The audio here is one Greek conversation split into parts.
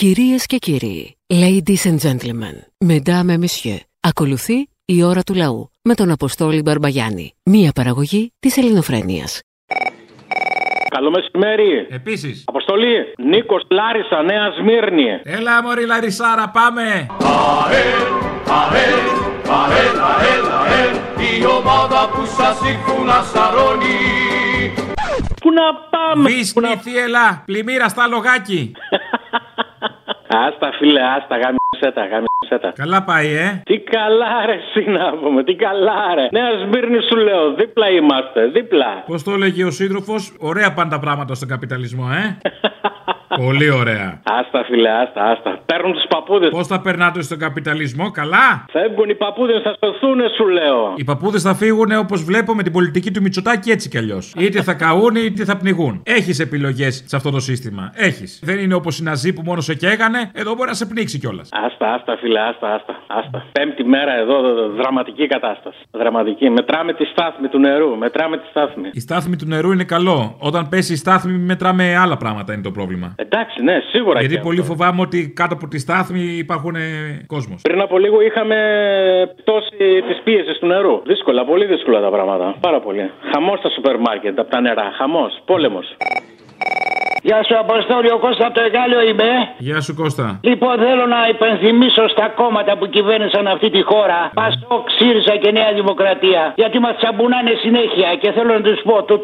Κυρίες και κύριοι, ladies and gentlemen, mesdames et messieurs, ακολουθεί η ώρα του λαού με τον Αποστόλη Μπαρμπαγιάννη, μία παραγωγή της ελληνοφρένειας. Καλό μεσημέρι. Επίσης. Αποστολή. Νίκος Λάρισα, Νέα Σμύρνη. Έλα, Μωρή Λαρισάρα, πάμε. ΑΕΛ, ΑΕΛ, ΑΕΛ, ΑΕΛ, ΑΕΛ, η ομάδα που σας ήρθουν να σαρώνει. Πού να πάμε. Βίσκι, θύελα, πλημμύρα στα λογάκι. Άστα φίλε, άστα, γάμισέτα, γάμισέτα. Καλά πάει, ε. Τι καλά ρε εσύ να πούμε, τι καλά ρε. Νέα Σμύρνη σου λέω, δίπλα είμαστε, δίπλα. Πώς το έλεγε ο σύντροφος, ωραία πάνε τα πράγματα στον καπιταλισμό, ε. Πολύ ωραία. Άστα φίλε, άστα, άστα. Παίρνουν τους παππούδες. Πώς θα περνάτε στον καπιταλισμό, καλά; Φεύγουν οι παππούδες, θα σωθούν, σου λέω. Οι παππούδες θα φύγουν όπως βλέπω με την πολιτική του Μητσοτάκη έτσι κι αλλιώς. Είτε θα καούν είτε θα πνιγούν. Έχεις επιλογές σε αυτό το σύστημα. Έχεις. Δεν είναι όπως οι Ναζί που μόνος σε καίγανε, εδώ μπορεί να σε πνίξει κιόλας. Άστα, άστα, φίλε, άστα, άστα, άστα. Πέμπτη μέρα εδώ, δραματική κατάσταση. Δραματική. Μετράμε τη στάθμη του νερού. Μετράμε τη στάθμη. Η στάθμη του νερού είναι καλό. Όταν πέσει η στάθμη, μετράμε άλλα πράγματα είναι το πρόβλημα. Εντάξει, ναι, σίγουρα. Γιατί και πολύ αυτό. φοβάμαι ότι κάτω από τη στάθμη υπάρχουν κόσμος. Πριν από λίγο είχαμε πτώση της πίεσης του νερού. Δύσκολα, πολύ δύσκολα τα πράγματα. Πάρα πολύ. Χαμός στα σούπερ μάρκετ από τα νερά. Χαμός. Πόλεμος. Γεια σου Αποστόλη, ο Κώστα από το Εγάλιο είμαι. Γεια σου Κώστα. Λοιπόν, θέλω να υπενθυμίσω στα κόμματα που κυβέρνησαν αυτή τη χώρα, Πασόκ, ΣΥΡΙΖΑ και Νέα Δημοκρατία, γιατί μας τσαμπουνάνε συνέχεια και θέλω να τους πω, το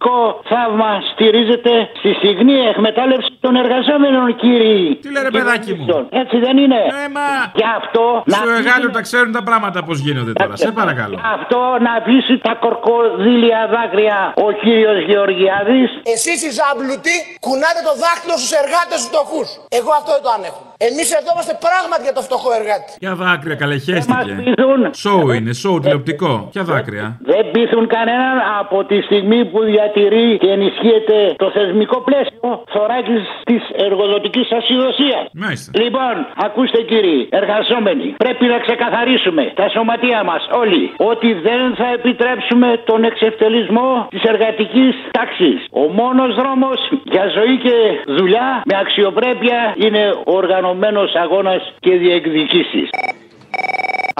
τουριστικό θαύμα στηρίζεται στη στιγμή εκμετάλλευση των εργαζόμενων, κύριοι. Τι λέει, ρε, παιδάκι μου; Έτσι δεν είναι; Ε, μα. Γι' αυτό Στο Εγάλιο τα ξέρουν τα πράγματα πώς γίνονται τώρα. Σε παρακαλώ. Γι' αυτό να αφήσει τα κορκοδίλια δάκρυα ο κύριος Γεωργιάδης Εσείς οι ζάμπλουτοι κουνάτε το δάχτυλο στους εργάτες τους φτωχούς. Εγώ αυτό δεν το ανέχομαι. Εμείς εδώ είμαστε πράγματι για το φτωχό εργάτη. Ποια δάκρυα, μας καλεχέστηκε. πείθουν. Σοου είναι, σοου τηλεοπτικό. Ποια δάκρυα. Δεν πείθουν κανέναν από τη στιγμή που διατηρεί και ενισχύεται το θεσμικό πλαίσιο θωράκη της εργοδοτικής ασυδοσία. Μάλιστα. Λοιπόν, ακούστε κύριοι, εργαζόμενοι, πρέπει να ξεκαθαρίσουμε τα σωματεία μας όλοι ότι δεν θα επιτρέψουμε τον εξευτελισμό της εργατικής τάξης. Ο μόνος δρόμος για ζωή και δουλειά με αξιοπρέπεια είναι ο οργανωμένο αγώνας και διεκδικήσεις.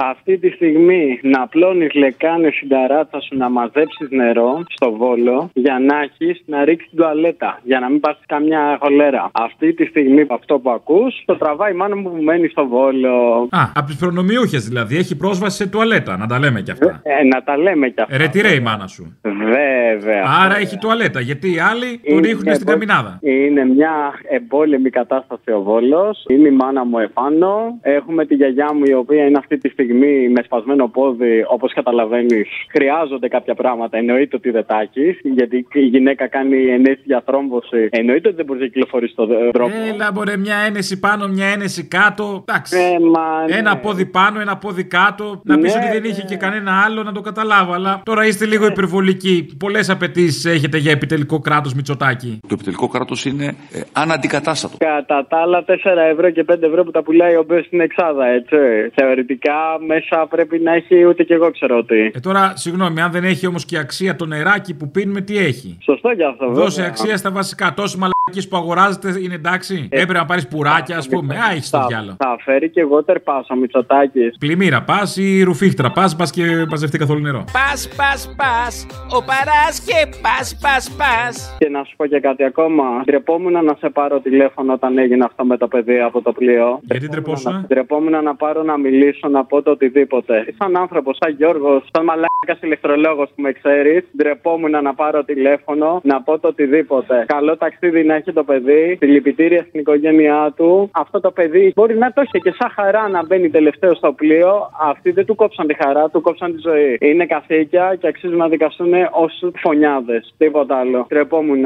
Αυτή τη στιγμή να πλώνει λεκάνες στην ταράτσα σου να μαζέψεις νερό στο βόλο για να έχεις να ρίξεις την τουαλέτα. Για να μην πας καμιά χολέρα. Αυτή τη στιγμή αυτό που ακούς το τραβάει η μάνα μου που μένει στο βόλο. Α, από τις προνομιούχες δηλαδή. Έχει πρόσβαση σε τουαλέτα. Να τα λέμε κι αυτά. Ε, να τα λέμε κι αυτά. Ρε, τι ρε η μάνα σου. Βέβαια. Άρα έχει τουαλέτα. Γιατί οι άλλοι το Είναι ρίχνουν στην εμπο- καμινάδα. Είναι μια εμπόλεμη κατάσταση ο Βόλος. Είναι η μάνα μου επάνω. Έχουμε τη γιαγιά μου η οποία είναι αυτή τη στιγμή με σπασμένο πόδι, όπως καταλαβαίνεις. Χρειάζονται κάποια πράγματα. Εννοείται ότι δεν τα έχεις, γιατί η γυναίκα κάνει ενέση για θρόμβωση. Εννοείται ότι δεν μπορεί να κυκλοφορήσει στον δρόμο. Έλα, μπορεί μια ένεση πάνω, μια ένεση κάτω. Εντάξει. Ε, μα, ναι. Ένα πόδι πάνω, ένα πόδι κάτω. Να πεις Ναι, ότι δεν ναι. είχε και κανένα άλλο να το καταλάβω. Αλλά τώρα είστε λίγο υπερβολικοί. Πολλές απαιτήσεις έχετε για επιτελικό κράτος Μητσοτάκη; Το επιτελικό κράτος είναι ε, αναντικατάστατο. Κατά τα άλλα 4 ευρώ και 5 ευρώ που τα πουλάει ο Μπέο στην Εξάδα, έτσι. Θεωρητικά μέσα πρέπει να έχει ούτε και εγώ ξέρω τι. Ε, τώρα, συγγνώμη, αν δεν έχει όμως και αξία το νεράκι που πίνουμε, τι έχει; Σωστό κι αυτό, βέβαια. Δώσε αξία στα βασικά. Τόσε μαλακίες που αγοράζετε είναι εντάξει. Ε, Έπρεπε να πάρεις πουράκια, ας πούμε. Α, έχεις το Θα, διάλογο. θα φέρει και water pass ο Μητσοτάκη. Πλημμύρα πας ή ρουφίχτρα πας, πας και μαζευτεί καθόλου νερό. Πας, πας, πας, ο παράς και πας, πας, πας. Και να σου πω και κάτι ακόμα. Ντρεπόμουν να σε πάρω τηλέφωνο όταν έγινε αυτό με το παιδί από το πλοίο. Γιατί ντρεπόσουνα; Ντρεπόμουν να πάρω να μιλήσω, να πω το οτιδήποτε. Σαν άνθρωπος, σαν Γιώργος, σαν μαλάκας ηλεκτρολόγος που με ξέρεις, ντρεπόμουν να πάρω τηλέφωνο, να πω το οτιδήποτε. Καλό ταξίδι να έχει το παιδί, συλληπιτήρια στην οικογένειά του. Αυτό το παιδί μπορεί να το είχε και σαν χαρά να μπαίνει τελευταίο στο πλοίο. Αυτοί δεν του κόψαν τη χαρά, του κόψαν τη ζωή. Είναι καθήκια και αξίζουν να δικαστούν ως φωνιάδες. Τίποτα άλλο. Ντρεπόμουν.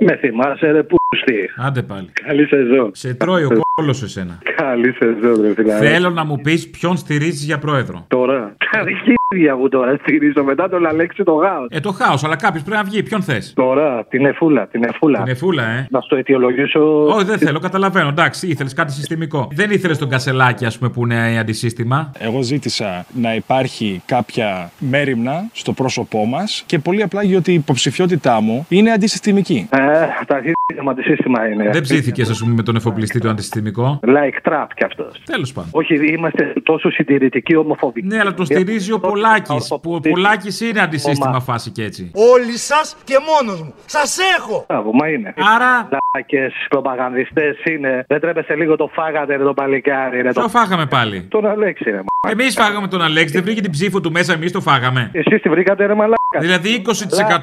Με θυμάσαι ρε πούστη. Άντε πάλι. Καλή σεζόν. Σε τρώει ο κόλο εσένα. Καλή σεζόν ρε φίλε. Θέλω να μου πεις ποιον στηρίζεις για πρόεδρο. Τώρα. Τα αρχίδια μου τώρα στηρίζω μετά τον Αλέξη το γάο. Ε, το χάος, αλλά κάποιος πρέπει να βγει. Ποιον θες; Τώρα την εφούλα, την εφούλα. Την εφούλα, ε. Να στο αιτιολογήσω. Όχι, δεν θέλω, καταλαβαίνω. Εντάξει, ήθελες κάτι συστημικό. Δεν ήθελες τον κασελάκι, ας πούμε, που είναι αντισύστημα. Εγώ ζήτησα να υπάρχει κάποια μέρημνα στο πρόσωπό μας και πολύ απλά γιατί η υποψηφιότητά μου είναι αντισυστημική. Ε, τα αρχίδια σύστημα, τι σύστημα είναι. Δεν ψήθηκε, ας πούμε, με τον εφοπλιστή το αντισυστημικό. Like trap κι αυτός. Τέλος πάντων. Όχι, είμαστε τόσο συντηρητικοί ομοφοβικοί. Ναι, αλλά το στηρίζει ο Πολάκης. Που ο Πολάκης είναι αντισύστημα φάση και έτσι. Όλοι σας και μόνος μου. Σας έχω. Μπράβο, μα είναι. Άρα. Λάκες, προπαγανδιστές είναι. Δεν τρέπεσε λίγο το φάγατε ρε, το παλικάρι. Ρε, Ποιο το... φάγαμε πάλι; Τον Αλέξη, ρε. Εμείς φάγαμε τον Αλέξη, δεν βρήκε την ψήφο του μέσα, εμείς το φάγαμε. Εσείς τη βρήκατε, ρε μαλάκα. Δηλαδή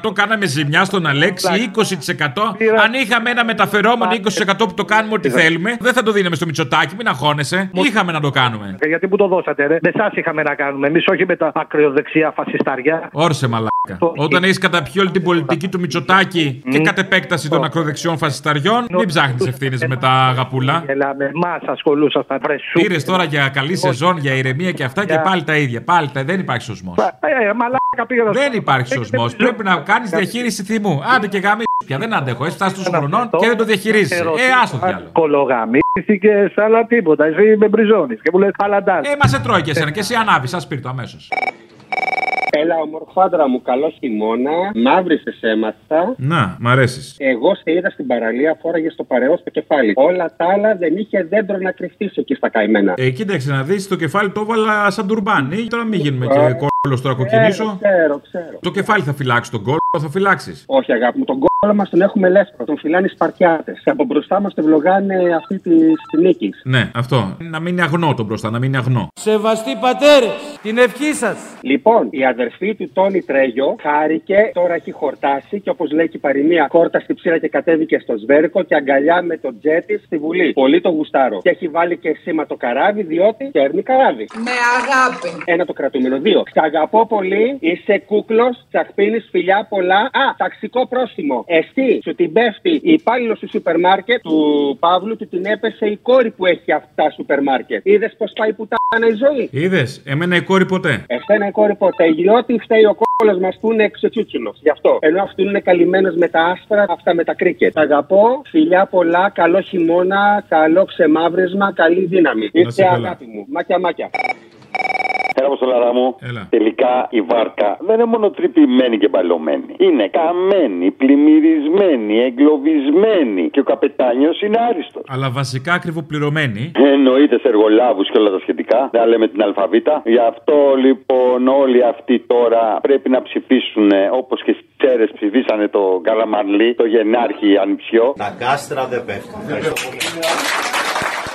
20% κάναμε ζημιά στον Αλέξη, 20%. Αν είχαμε ένα μεταφερόμενο 20% που το κάνουμε ό,τι θέλουμε, δεν θα το δίναμε στο Μητσοτάκι, μην αγχώνεσαι. Είχαμε να το κάνουμε. Ε, Γιατί που το δώσατε, ρε. Με εσά είχαμε να κάνουμε. Εμείς όχι με τα ακροδεξιά φασισταριά. Όρσε μαλάκα. Όταν έχεις καταπιεί όλη την πολιτική του Μητσοτάκη και κατ' επέκταση των ακροδεξιών φασισταριών, μην ψάχνεις ευθύνες με τα αγαπούλα. Έλα, με εμάς ασχολούσασταν πρεσού. Πήρες τώρα για καλή σεζόν, για ηρεμία και αυτά και πάλι τα ίδια. Πάλι τα δεν υπάρχει σωσμό. Ε, μαλάκα πήγα να Δεν υπάρχει σωσμό. Πρέπει να κάνεις διαχείριση θυμού. Άντε και γάμι πια δεν αντέχω. Έχει φτάσει τόσο χρονών και δεν το διαχειρίζεσαι. Ε, άστο διάλογο. Κολογαμίστηκες, αλλά τίποτα. Εσύ με μπριζώνεις και μου λες παλαντάς. Ε, μα σε τρώει και εσένα και εσύ ανάβεις, σα πήρε το αμέσως. Έλα, ομορφάντρα μου, καλό χειμώνα. Μαύρη σε έμαθα. Να, μ' αρέσεις. Εγώ σε είδα στην παραλία, φόραγε στο παρεό στο κεφάλι. Όλα τα άλλα δεν είχε δέντρο να κρυφτεί εκεί στα καημένα. Ε, κοίταξε να δεις, το κεφάλι το έβαλα σαν τουρμπάνι. Τώρα μην γίνουμε και κόλλο τώρα κοκκινήσω. Ξέρω, ξέρω. Το κεφάλι θα φυλάξεις τον κόλλο, θα φυλάξεις. Όχι, αγάπη μου, τον κόλλο μας τον έχουμε ελεύθερο. Τον φυλάνε οι Σπαρτιάτες. Από μπροστά μας τον βλογάνε αυτή τη νίκη. Ναι, αυτό. Να μην είναι αγνό το μπροστά, να μην είναι αγνό. Σεβαστοί πατέρες, την ευχή σας. Λοιπόν, η αδερφή του Τόνι Τρέγιο χάρηκε, τώρα έχει χορτάσει και όπως λέει και η παροιμία, χόρτα στη ψήρα και κατέβηκε στο σβέρκο και αγκαλιά με το τζέτι στη Βουλή. Πολύ το γουστάρω. Και έχει βάλει και σήμα το καράβι, διότι κέρνει καράβι. Με αγάπη. Ένα το κρατούμενο. Δύο. Σ' αγαπώ πολύ, είσαι κούκλος, τσαχπίνει φιλιά πολλά. Α, ταξικό πρόστιμο. Εσύ σου την πέφτει η υπάλληλο του σούπερ μάρκετ του Παύλου, του την έπεσε η κόρη που έχει αυτά σούπερ μάρκετ. Είδες πως πάει πουτάνα η ζωή; Είδες, εμένα η κόρη ποτέ. Εσένα η κόρη ποτέ. Διότι φταίει ο κόλλο μας που είναι εξωτσούτσινος. Γι' αυτό. Ενώ αυτού είναι καλυμμένος με τα άσπρα, αυτά με τα κρίκετ. Τα αγαπώ, φιλιά πολλά, καλό χειμώνα, καλό ξεμαύρισμα, καλή δύναμη. Είστε καλά. αγάπη μου. Μάκια μάκια. Έλα αποστολάρα μου. Έλα. Τελικά η βάρκα δεν είναι μόνο τρυπημένη και μπαλωμένη. Είναι καμένη, πλημμυρισμένη, εγκλωβισμένη. Και ο καπετάνιος είναι άριστος. Αλλά βασικά ακριβοπληρωμένη. Εννοείται σε εργολάβους και όλα τα σχετικά. Δεν λέμε την αλφαβήτα. Γι' αυτό λοιπόν όλοι αυτοί τώρα πρέπει να ψηφίσουν όπως και στις Τσέρες ψηφίσανε το Καλαμαρλί, το Γενάρχη Ανιψιό. Τα κάστρα δεν πέφτουν.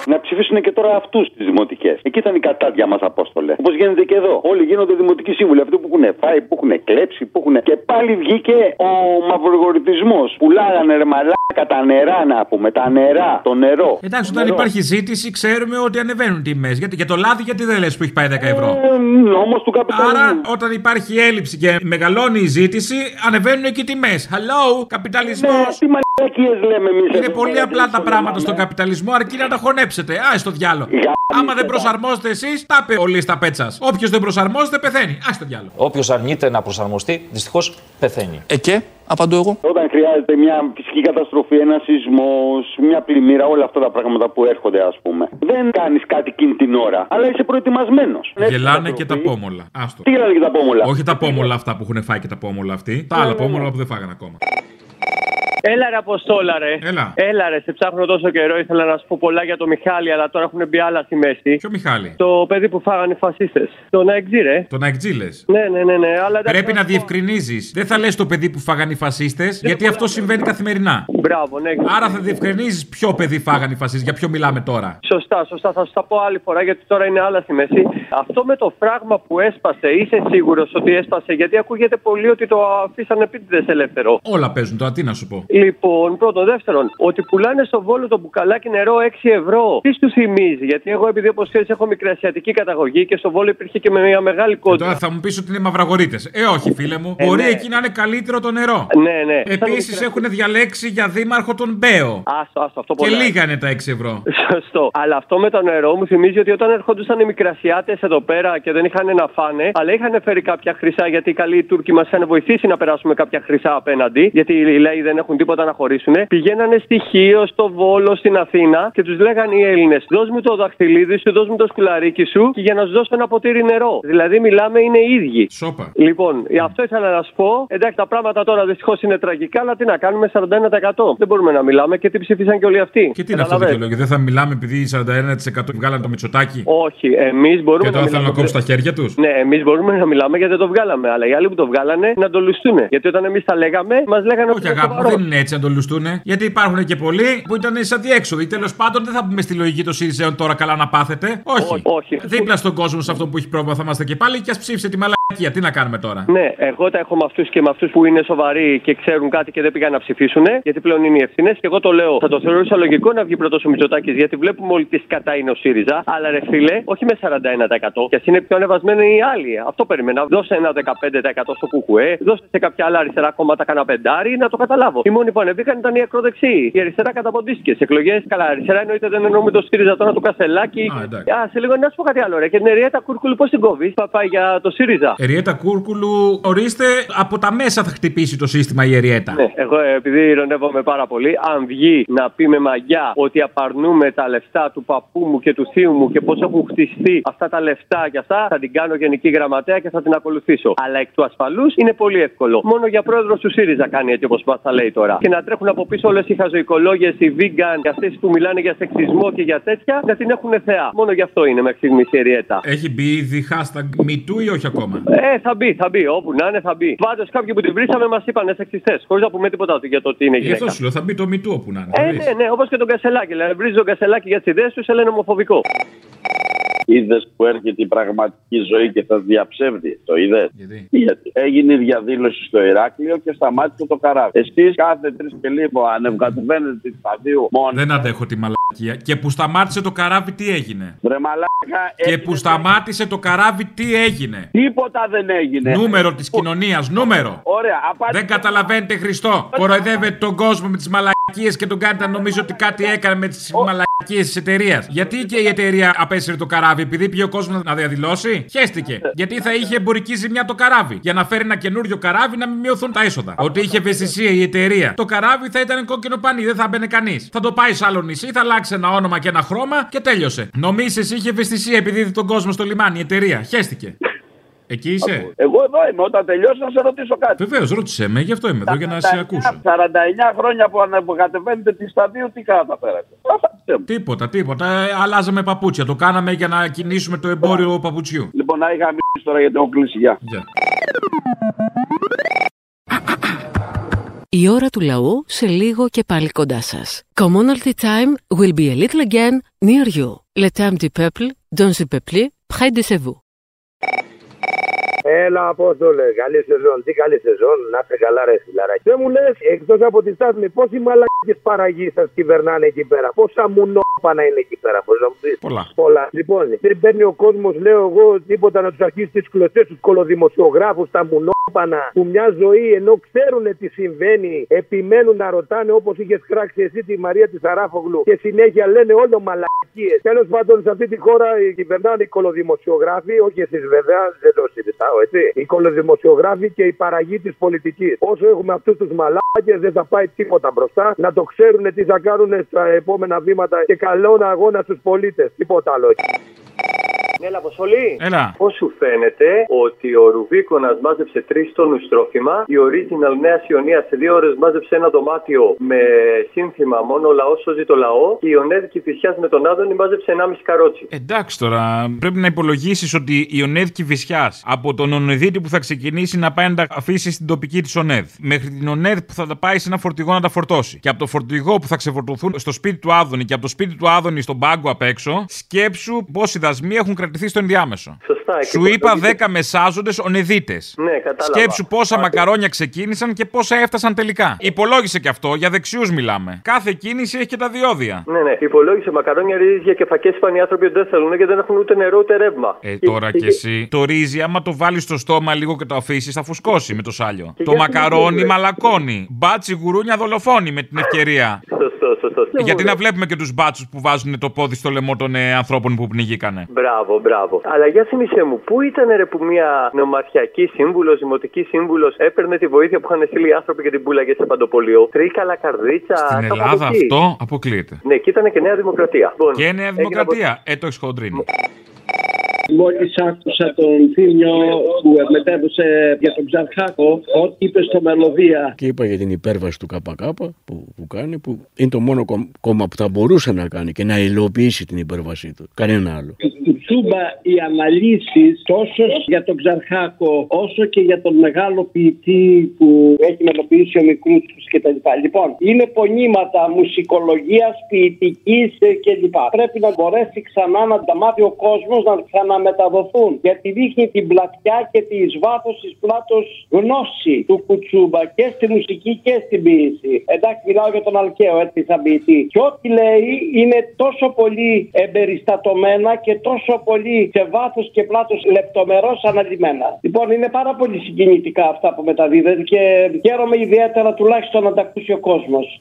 Να ψηφίσουν και τώρα αυτούς τις δημοτικές. Εκεί ήταν η κατάδια μας, Απόστολε. Όπως γίνεται και εδώ. Όλοι γίνονται δημοτικοί σύμβουλοι. Αυτοί που έχουν φάει, που έχουν κλέψει, που έχουν. Και πάλι βγήκε ο μαυρογορητισμός. Πουλάγανε ρε μαλάκα τα νερά να πούμε. Τα νερά, το νερό. Εντάξει, όταν υπάρχει ζήτηση, ξέρουμε ότι ανεβαίνουν τιμές. Γιατί για το λάδι, γιατί δεν λες που έχει πάει 10 ευρώ; Νόμος του καπιταλισμού. Άρα, όταν υπάρχει έλλειψη και μεγαλώνει η ζήτηση, ανεβαίνουν και οι τιμές. Hello, καπιταλισμός. Τι μαλακίες λέμε εμείς. Είναι πολύ απλά τα πράγματα στον καπιταλισμό, αρκεί να τα χωνέψετε. Α, στο διάλογο. Άμα δεν προσαρμόζετε εσείς, τα είπε ο λίστα πέτσας. Όποιος δεν προσαρμόζεται, πεθαίνει. Α το διάλογο. Όποιος αρνείται να προσαρμοστεί, δυστυχώς πεθαίνει. Ε, και, απαντώ εγώ. Όταν χρειάζεται μια φυσική καταστροφή, ένα σεισμός, μια πλημμύρα, όλα αυτά τα πράγματα που έρχονται, ας πούμε. Δεν κάνεις κάτι εκείνη την ώρα, αλλά είσαι προετοιμασμένος. Γελάνε και τα πόμολα. Άστο. Τι γελάνε και τα πόμολα; Όχι τα πόμολα αυτά που έχουν φάει και τα πόμολα αυτοί. Τα άλλα πόμολα που δεν φάγανε ακόμα. Έλα ρε Αποστόλα ρε. Έλα. Έλα ρε, σε ψάχνω τόσο καιρό. Ήθελα να σου πω πολλά για το Μιχάλη, αλλά τώρα έχουν μπει άλλα στη μέση. Ποιο Μιχάλη; Το παιδί που φάγανε οι φασίστες. Το Ναεκτζή ρε. Το Ναεκτζή λες. Ναι, ναι, ναι, ναι. Αλλά εντάξει, Πρέπει να διευκρινίζεις. Δεν θα λες το παιδί που φάγανε οι φασίστες, γιατί αυτό συμβαίνει καθημερινά. Μπράβο, ναι. Άρα θα διευκρινίζεις ποιο παιδί φάγανε οι φασίστες, για ποιο μιλάμε τώρα. Σωστά, σωστά. Θα σου τα πω άλλη φορά γιατί τώρα είναι άλλα στη μέση. Αυτό με το φράγμα που έσπασε, είσαι σίγουρος ότι έσπασε, γιατί ακούγεται πολύ ότι το αφήσανε επίτηδε ελεύθερο. Όλα παίζουν τώρα, τι να σου πω. Λοιπόν, πρώτον. Δεύτερον, ότι πουλάνε στο βόλο το μπουκαλάκι νερό 6 ευρώ. Τι σου θυμίζει, γιατί εγώ επειδή όπως ξέρεις έχω μικρασιατική καταγωγή και στο βόλο υπήρχε και με μια μεγάλη Και κόντρα. τώρα θα μου πεις ότι είναι μαυραγωρίτε. Ε, όχι, φίλε μου. Ε, Μπορεί ναι. εκεί να είναι καλύτερο το νερό. Ναι, ναι. Επίσης έχουν διαλέξει για δήμαρχο τον Μπέο. Άστο, άστο, αυτό Και πολύ. λίγα είναι τα 6 ευρώ. Σωστό. Αλλά αυτό με το νερό μου θυμίζει ότι όταν ερχόντουσαν οι μικρασιάτες εδώ πέρα και δεν είχαν να φάνε, αλλά είχαν φέρει κάποια χρυσά γιατί οι καλοί Τούρκοι μας είχαν βοηθήσει να περάσουμε κάποια χρυσά απέναντι. Γιατί οι Λέοι δεν έχουν τίποτα να χωρίσουν, πηγαίνανε στοιχείο στο Βόλο στην Αθήνα και τους λέγανε οι Έλληνες: Δώσ' μου το δαχτυλίδι σου, δώσ' μου το σκουλαρίκι σου και για να σου δώσω ένα ποτήρι νερό. Δηλαδή, μιλάμε είναι οι ίδιοι. Σόπα. Λοιπόν, αυτό ήθελα να σου πω. Εντάξει, τα πράγματα τώρα δυστυχώς είναι τραγικά, αλλά τι να κάνουμε 41%. Δεν μπορούμε να μιλάμε και τι ψήφισαν και όλοι αυτοί. Και τι είναι αυτό το δικαιολόγιο, δεν θα μιλάμε επειδή 41% βγάλανε το Μητσοτάκι. Όχι, εμείς μπορούμε Και τώρα να θέλουν να μιλάμε. κόψουν τα χέρια τους; Ναι, εμείς μπορούμε να μιλάμε γιατί δεν το βγάλαμε. Αλλά οι άλλοι που το βγάλανε να το λουστούν. Γιατί όταν εμείς τα λέγαμε, μας λέγανε Όχι, αγάπη μου, δεν είναι έτσι να το λουστούνε. Γιατί υπάρχουν και πολλοί που ήταν σαν διέξοδοι. Τέλος πάντων, δεν θα πούμε στη λογική των ΣΥΡΙΖΑ τώρα καλά να πάθετε. Όχι. όχι. Δίπλα στον κόσμο, σε αυτό που έχει πρόβλημα, θα είμαστε και πάλι και ας ψήφισε τη μαλακία. Τι να κάνουμε τώρα; Ναι, εγώ τα έχω με αυτούς και με αυτούς που είναι σοβαροί και ξέρουν κάτι και δεν πήγαν να ψηφίσουν. Γιατί πλέον είναι οι ευθύνες. Και εγώ το λέω, θα το θεωρούσα λογικό να βγει πρώτος ο Μητσοτάκης. Γιατί βλέπουμε όλοι τι κατά είναι ο ΣΥΡΙΖΑ. Αλλά ρε φίλε, όχι με 41%. Και ας είναι πιο ανεβασμένοι οι άλλοι. Αυτό περίμενα. Δώσε ένα 15% στο Κουκουέ, δώσε σε κάποια άλλα αριστερά κόμματα κανένα πεντάρι να το καταλάβω. Οι μόνοι που ανεβήκαν ήταν οι ακροδεξιοί. Η αριστερά καταποντίστηκες. Σε εκλογές, καλά, αριστερά εννοείται δεν εννοούμε το ΣΥΡΙΖΑ τώρα του Κασελάκη. Α, σε λίγο να σου πω κάτι άλλο, ρε. Και την Εριέτα Κούρκουλου πώς την κόβεις; Θα πάει για το ΣΥΡΙΖΑ. Εριέτα Κούρκουλου, ορίστε, από τα μέσα θα χτυπήσει το σύστημα η Εριέτα. Ναι, εγώ ε, επειδή ηρωνεύομαι πάρα πολύ, αν βγει να πει με μαγιά ότι απαρνούμε τα λεφτά του παππού μου και του θείου μου και πώς έχουν χτιστεί αυτά τα λεφτά και αυτά, θα την κάνω γενική γραμματέα και θα την ακολουθήσω. Αλλά εκ του ασφαλούς είναι πολύ εύκολο. Μόνο για πρόεδρο του ΣΥΡΙΖΑ κάνει έτσι όπως μας τα λέει τώρα. Και να τρέχουν από πίσω όλες οι χαζοοικολόγες, οι vegan και αυτές που μιλάνε για σεξισμό και για τέτοια, να την έχουν θεά. Μόνο γι' αυτό είναι μέχρι στιγμής η Εριέτα. Έχει μπει ήδη hashtag MeToo ή όχι ακόμα; Ε, θα μπει, θα μπει. Όπου να είναι, θα μπει. Πάντω κάποιοι που την βρήσαμε μας είπαν σεξιστές. Χωρίς να πούμε τίποτα για το ότι είναι Γι' γυναίκα. Αυτό σου λέω, θα μπει το MeToo όπου να είναι. Ε, ναι, ναι, όπως και τον Κασελάκη. Δηλαδή, βρίζει τον Κασελάκη για τις ιδέες του, σε λένε ομοφοβικό. Είδες που έρχεται η πραγματική ζωή και θα διαψεύδει. Το είδες; Γιατί; Έγινε η διαδήλωση στο Ηράκλειο και σταμάτησε το καράβι. Εσείς κάθε τρεις και λίγο ανεβοκατεβαίνετε της σταδίου μόνο. Δεν αντέχω τη μαλακία. Και που σταμάτησε το καράβι, τι έγινε; Βρε μαλάκα, Και που σταμάτησε το καράβι, τι έγινε; Τίποτα δεν έγινε. Νούμερο της κοινωνίας, νούμερο. Ωραία, απάντησε. Δεν καταλαβαίνετε Χριστό. Κοροϊδεύετε τον κόσμο με τις μαλακίες και τον κάνετε να νομίζει ότι κάτι έκανε με τις μαλακίες τη εταιρείας. Γιατί και η εταιρεία απέσυρε το καράβι, επειδή πήγε ο κόσμος να διαδηλώσει; Χαίστηκε. Γιατί θα είχε εμπορική ζημιά το καράβι. Για να φέρει ένα καινούριο καράβι να μην μειωθούν τα έσοδα. Ότι είχε ευαισθησία η εταιρεία. Το καράβι θα ήταν κόκκινο πανί, δεν θα μπαίνει κανείς. Θα το πάει σε άλλο νησί, θα αλλάξει ένα όνομα και ένα χρώμα και τέλειωσε. Νομίζεις εσύ είχε ευαισθησία επειδή είδε τον κόσμο στο λιμάνι η εταιρεία; Χαίστηκε. Εκεί είσαι; Εγώ εδώ είμαι. Όταν τελειώσει να σε ρωτήσω κάτι. Βεβαίως, ρώτησε με, γι' αυτό είμαι εδώ για να σε ακούσω. 49 χρόνια που ανεβοκατεβαίνετε τη σταδίου, τι καταφέρατε. Τίποτα, τίποτα. Ε, αλλάζαμε παπούτσια. Το κάναμε για να κινήσουμε το εμπόριο παπουτσιού. Λοιπόν, να είχα μιλήσει τώρα γιατί έχω κλείσει. Γεια. Η ώρα του λαού σε λίγο και πάλι κοντά σας. Commonalty time will be a little again near you. Le temps du peuple, dans le peuple, près de vous. Έλα, Απόστολε, καλή σεζόν. Τι καλή σεζόν, να είστε καλά, ρε φιλαράκι. Δεν μου λες, εκτός από τη στάθμη, πόσοι μαλακίε παραγεί σας κυβερνάνε εκεί πέρα. Πόσα μουνόπανα είναι εκεί πέρα, μπορείς να μου πεις. Πολλά. Πολλά. Λοιπόν, δεν παίρνει ο κόσμος, λέω εγώ, τίποτα να τους αρχίσει τις κλωστές, τους κολοδημοσιογράφους, τα μουνόπανα, που μια ζωή ενώ ξέρουν τι συμβαίνει, επιμένουν να ρωτάνε όπως είχες κράξει εσύ τη Μαρία της Αράφογλου και συνέχεια λένε όλο μαλακίες. Τέλος πάντων, σε αυτή τη χώρα κυβερνάνε οι κολοδημοσιογράφοι, όχι εσείς βέβαια, δεν το συζητάω έτσι. Οι κολοδημοσιογράφοι και η παραγή της πολιτικής. Όσο έχουμε αυτούς τους μαλάκες, δεν θα πάει τίποτα μπροστά. Να το ξέρουν τι θα κάνουν στα επόμενα βήματα και καλό αγώνα στους πολίτες. Τίποτα άλλο. Έλα, Αποστολή. Έλα. Πώς σου φαίνεται ότι ο Ρουβίκονας μάζεψε τρεις τόνους τρόφιμα, η Original Νέα Ιωνία σε δύο ώρες μάζεψε ένα δωμάτιο με σύνθημα Μόνο ο λαός σώζει το λαό και η Ονέδικη Φυσιάς με τον Άδωνη μάζεψε 1,5 καρότσι. Εντάξει τώρα, πρέπει να υπολογίσεις ότι η ΟΝΕΔ Κυφυσιά από τον ΟΝΕΔίτη που θα ξεκινήσει να πάει να τα αφήσει στην τοπική της ΟΝΕΔ, μέχρι την ΟΝΕΔ που θα τα πάει σε ένα φορτηγό να τα φορτώσει, και από το φορτηγό που θα ξεφορτωθούν στο σπίτι του Άδωνη και από το σπίτι του Άδωνη στον πάγκο απ' έξω, σκέψου πόσοι δασμοί έχουν κρατηθεί στο ενδιάμεσο. Σωστά. και Σου είπα υπολογίζεται- 10 μεσάζοντες ονεδίτε. Ναι, κατάλαβα. Σκέψου πόσα μακαρόνια ξεκίνησαν και πόσα έφτασαν τελικά. Υπολόγισε και αυτό, για δεξιούς μιλάμε. Κάθε κίνηση έχει και τα διόδια. Ναι, ναι. Υπολόγισε μακαρόνια, ρύζια και φακές είπαν οι άνθρωποι ότι δεν θέλουν και δεν έχουν ούτε νερό ούτε ρεύμα. Ε, τώρα κι εσύ. Το ρύζι, άμα το βάλεις στο στόμα λίγο και το αφήσεις, θα φουσκώσει με το σάλιο. Και Το γιατί δεν μακαρόνι γίνεται. μαλακώνει. Μπάτσι γουρούνια δολοφόνη με την ευκαιρία. Σωστό, σωστό. Γιατί να βλέπουμε και τους μπάτσους που βάζουν το πόδι στο λαιμό των ε, ανθρώπων που πνιγήκανε. Μπράβο, μπράβο. Αλλά για θυμίσέ μου, πού ήταν ρε που μια νομαρχιακή σύμβουλος, δημοτική σύμβουλος έπαιρνε τη βοήθεια που είχαν στείλει οι άνθρωποι και την πουλάγε σε παντοπολείο. Τρίκαλα, καρδίτσα. Στην κάπου Ελλάδα εκεί. αυτό αποκλείεται. Ναι, και ήταν και Νέα Δημοκρατία. Λοιπόν, Και Νέα έγινε Δημοκρατία. Ε, το έχεις χοντρίνει. Μόλις άκουσα τον Θήμιο που μετέβησε για τον Ξαρχάκο, ό,τι είπε στο μελωδία. Και είπα για την υπέρβαση του ΚΚ που, που κάνει, που είναι το μόνο κομ- κόμμα που θα μπορούσε να κάνει και να υλοποιήσει την υπέρβασή του. Κανένα άλλο. Τσούμπα οι αναλύσεις τόσο για τον Ξαρχάκο όσο και για τον μεγάλο ποιητή που έχει μελοποιήσει ο Μικρούτσικο κτλ. Λοιπόν, είναι πονήματα μουσικολογίας, ποιητικής κλπ. Πρέπει να μπορέσει ξανά να τα μάθει ο κόσμος να ξαναμεταδοθούν. Γιατί δείχνει την πλατιά και τη εις βάθος της πλάτος γνώση του Κουτσούμπα και στη μουσική και στην ποιήση. Εντάξει, μιλάω για τον Αλκαίο, έτσι σαν ποιητή. Και ό,τι λέει είναι τόσο πολύ εμπεριστατωμένα και τόσο πολύ σε βάθος και πλάτος λεπτομερώς αναλυμένα. Λοιπόν, είναι πάρα πολύ συγκινητικά αυτά που μεταδίδεται και χαίρομαι ιδιαίτερα τουλάχιστον να τα ακούσει ο κόσμος.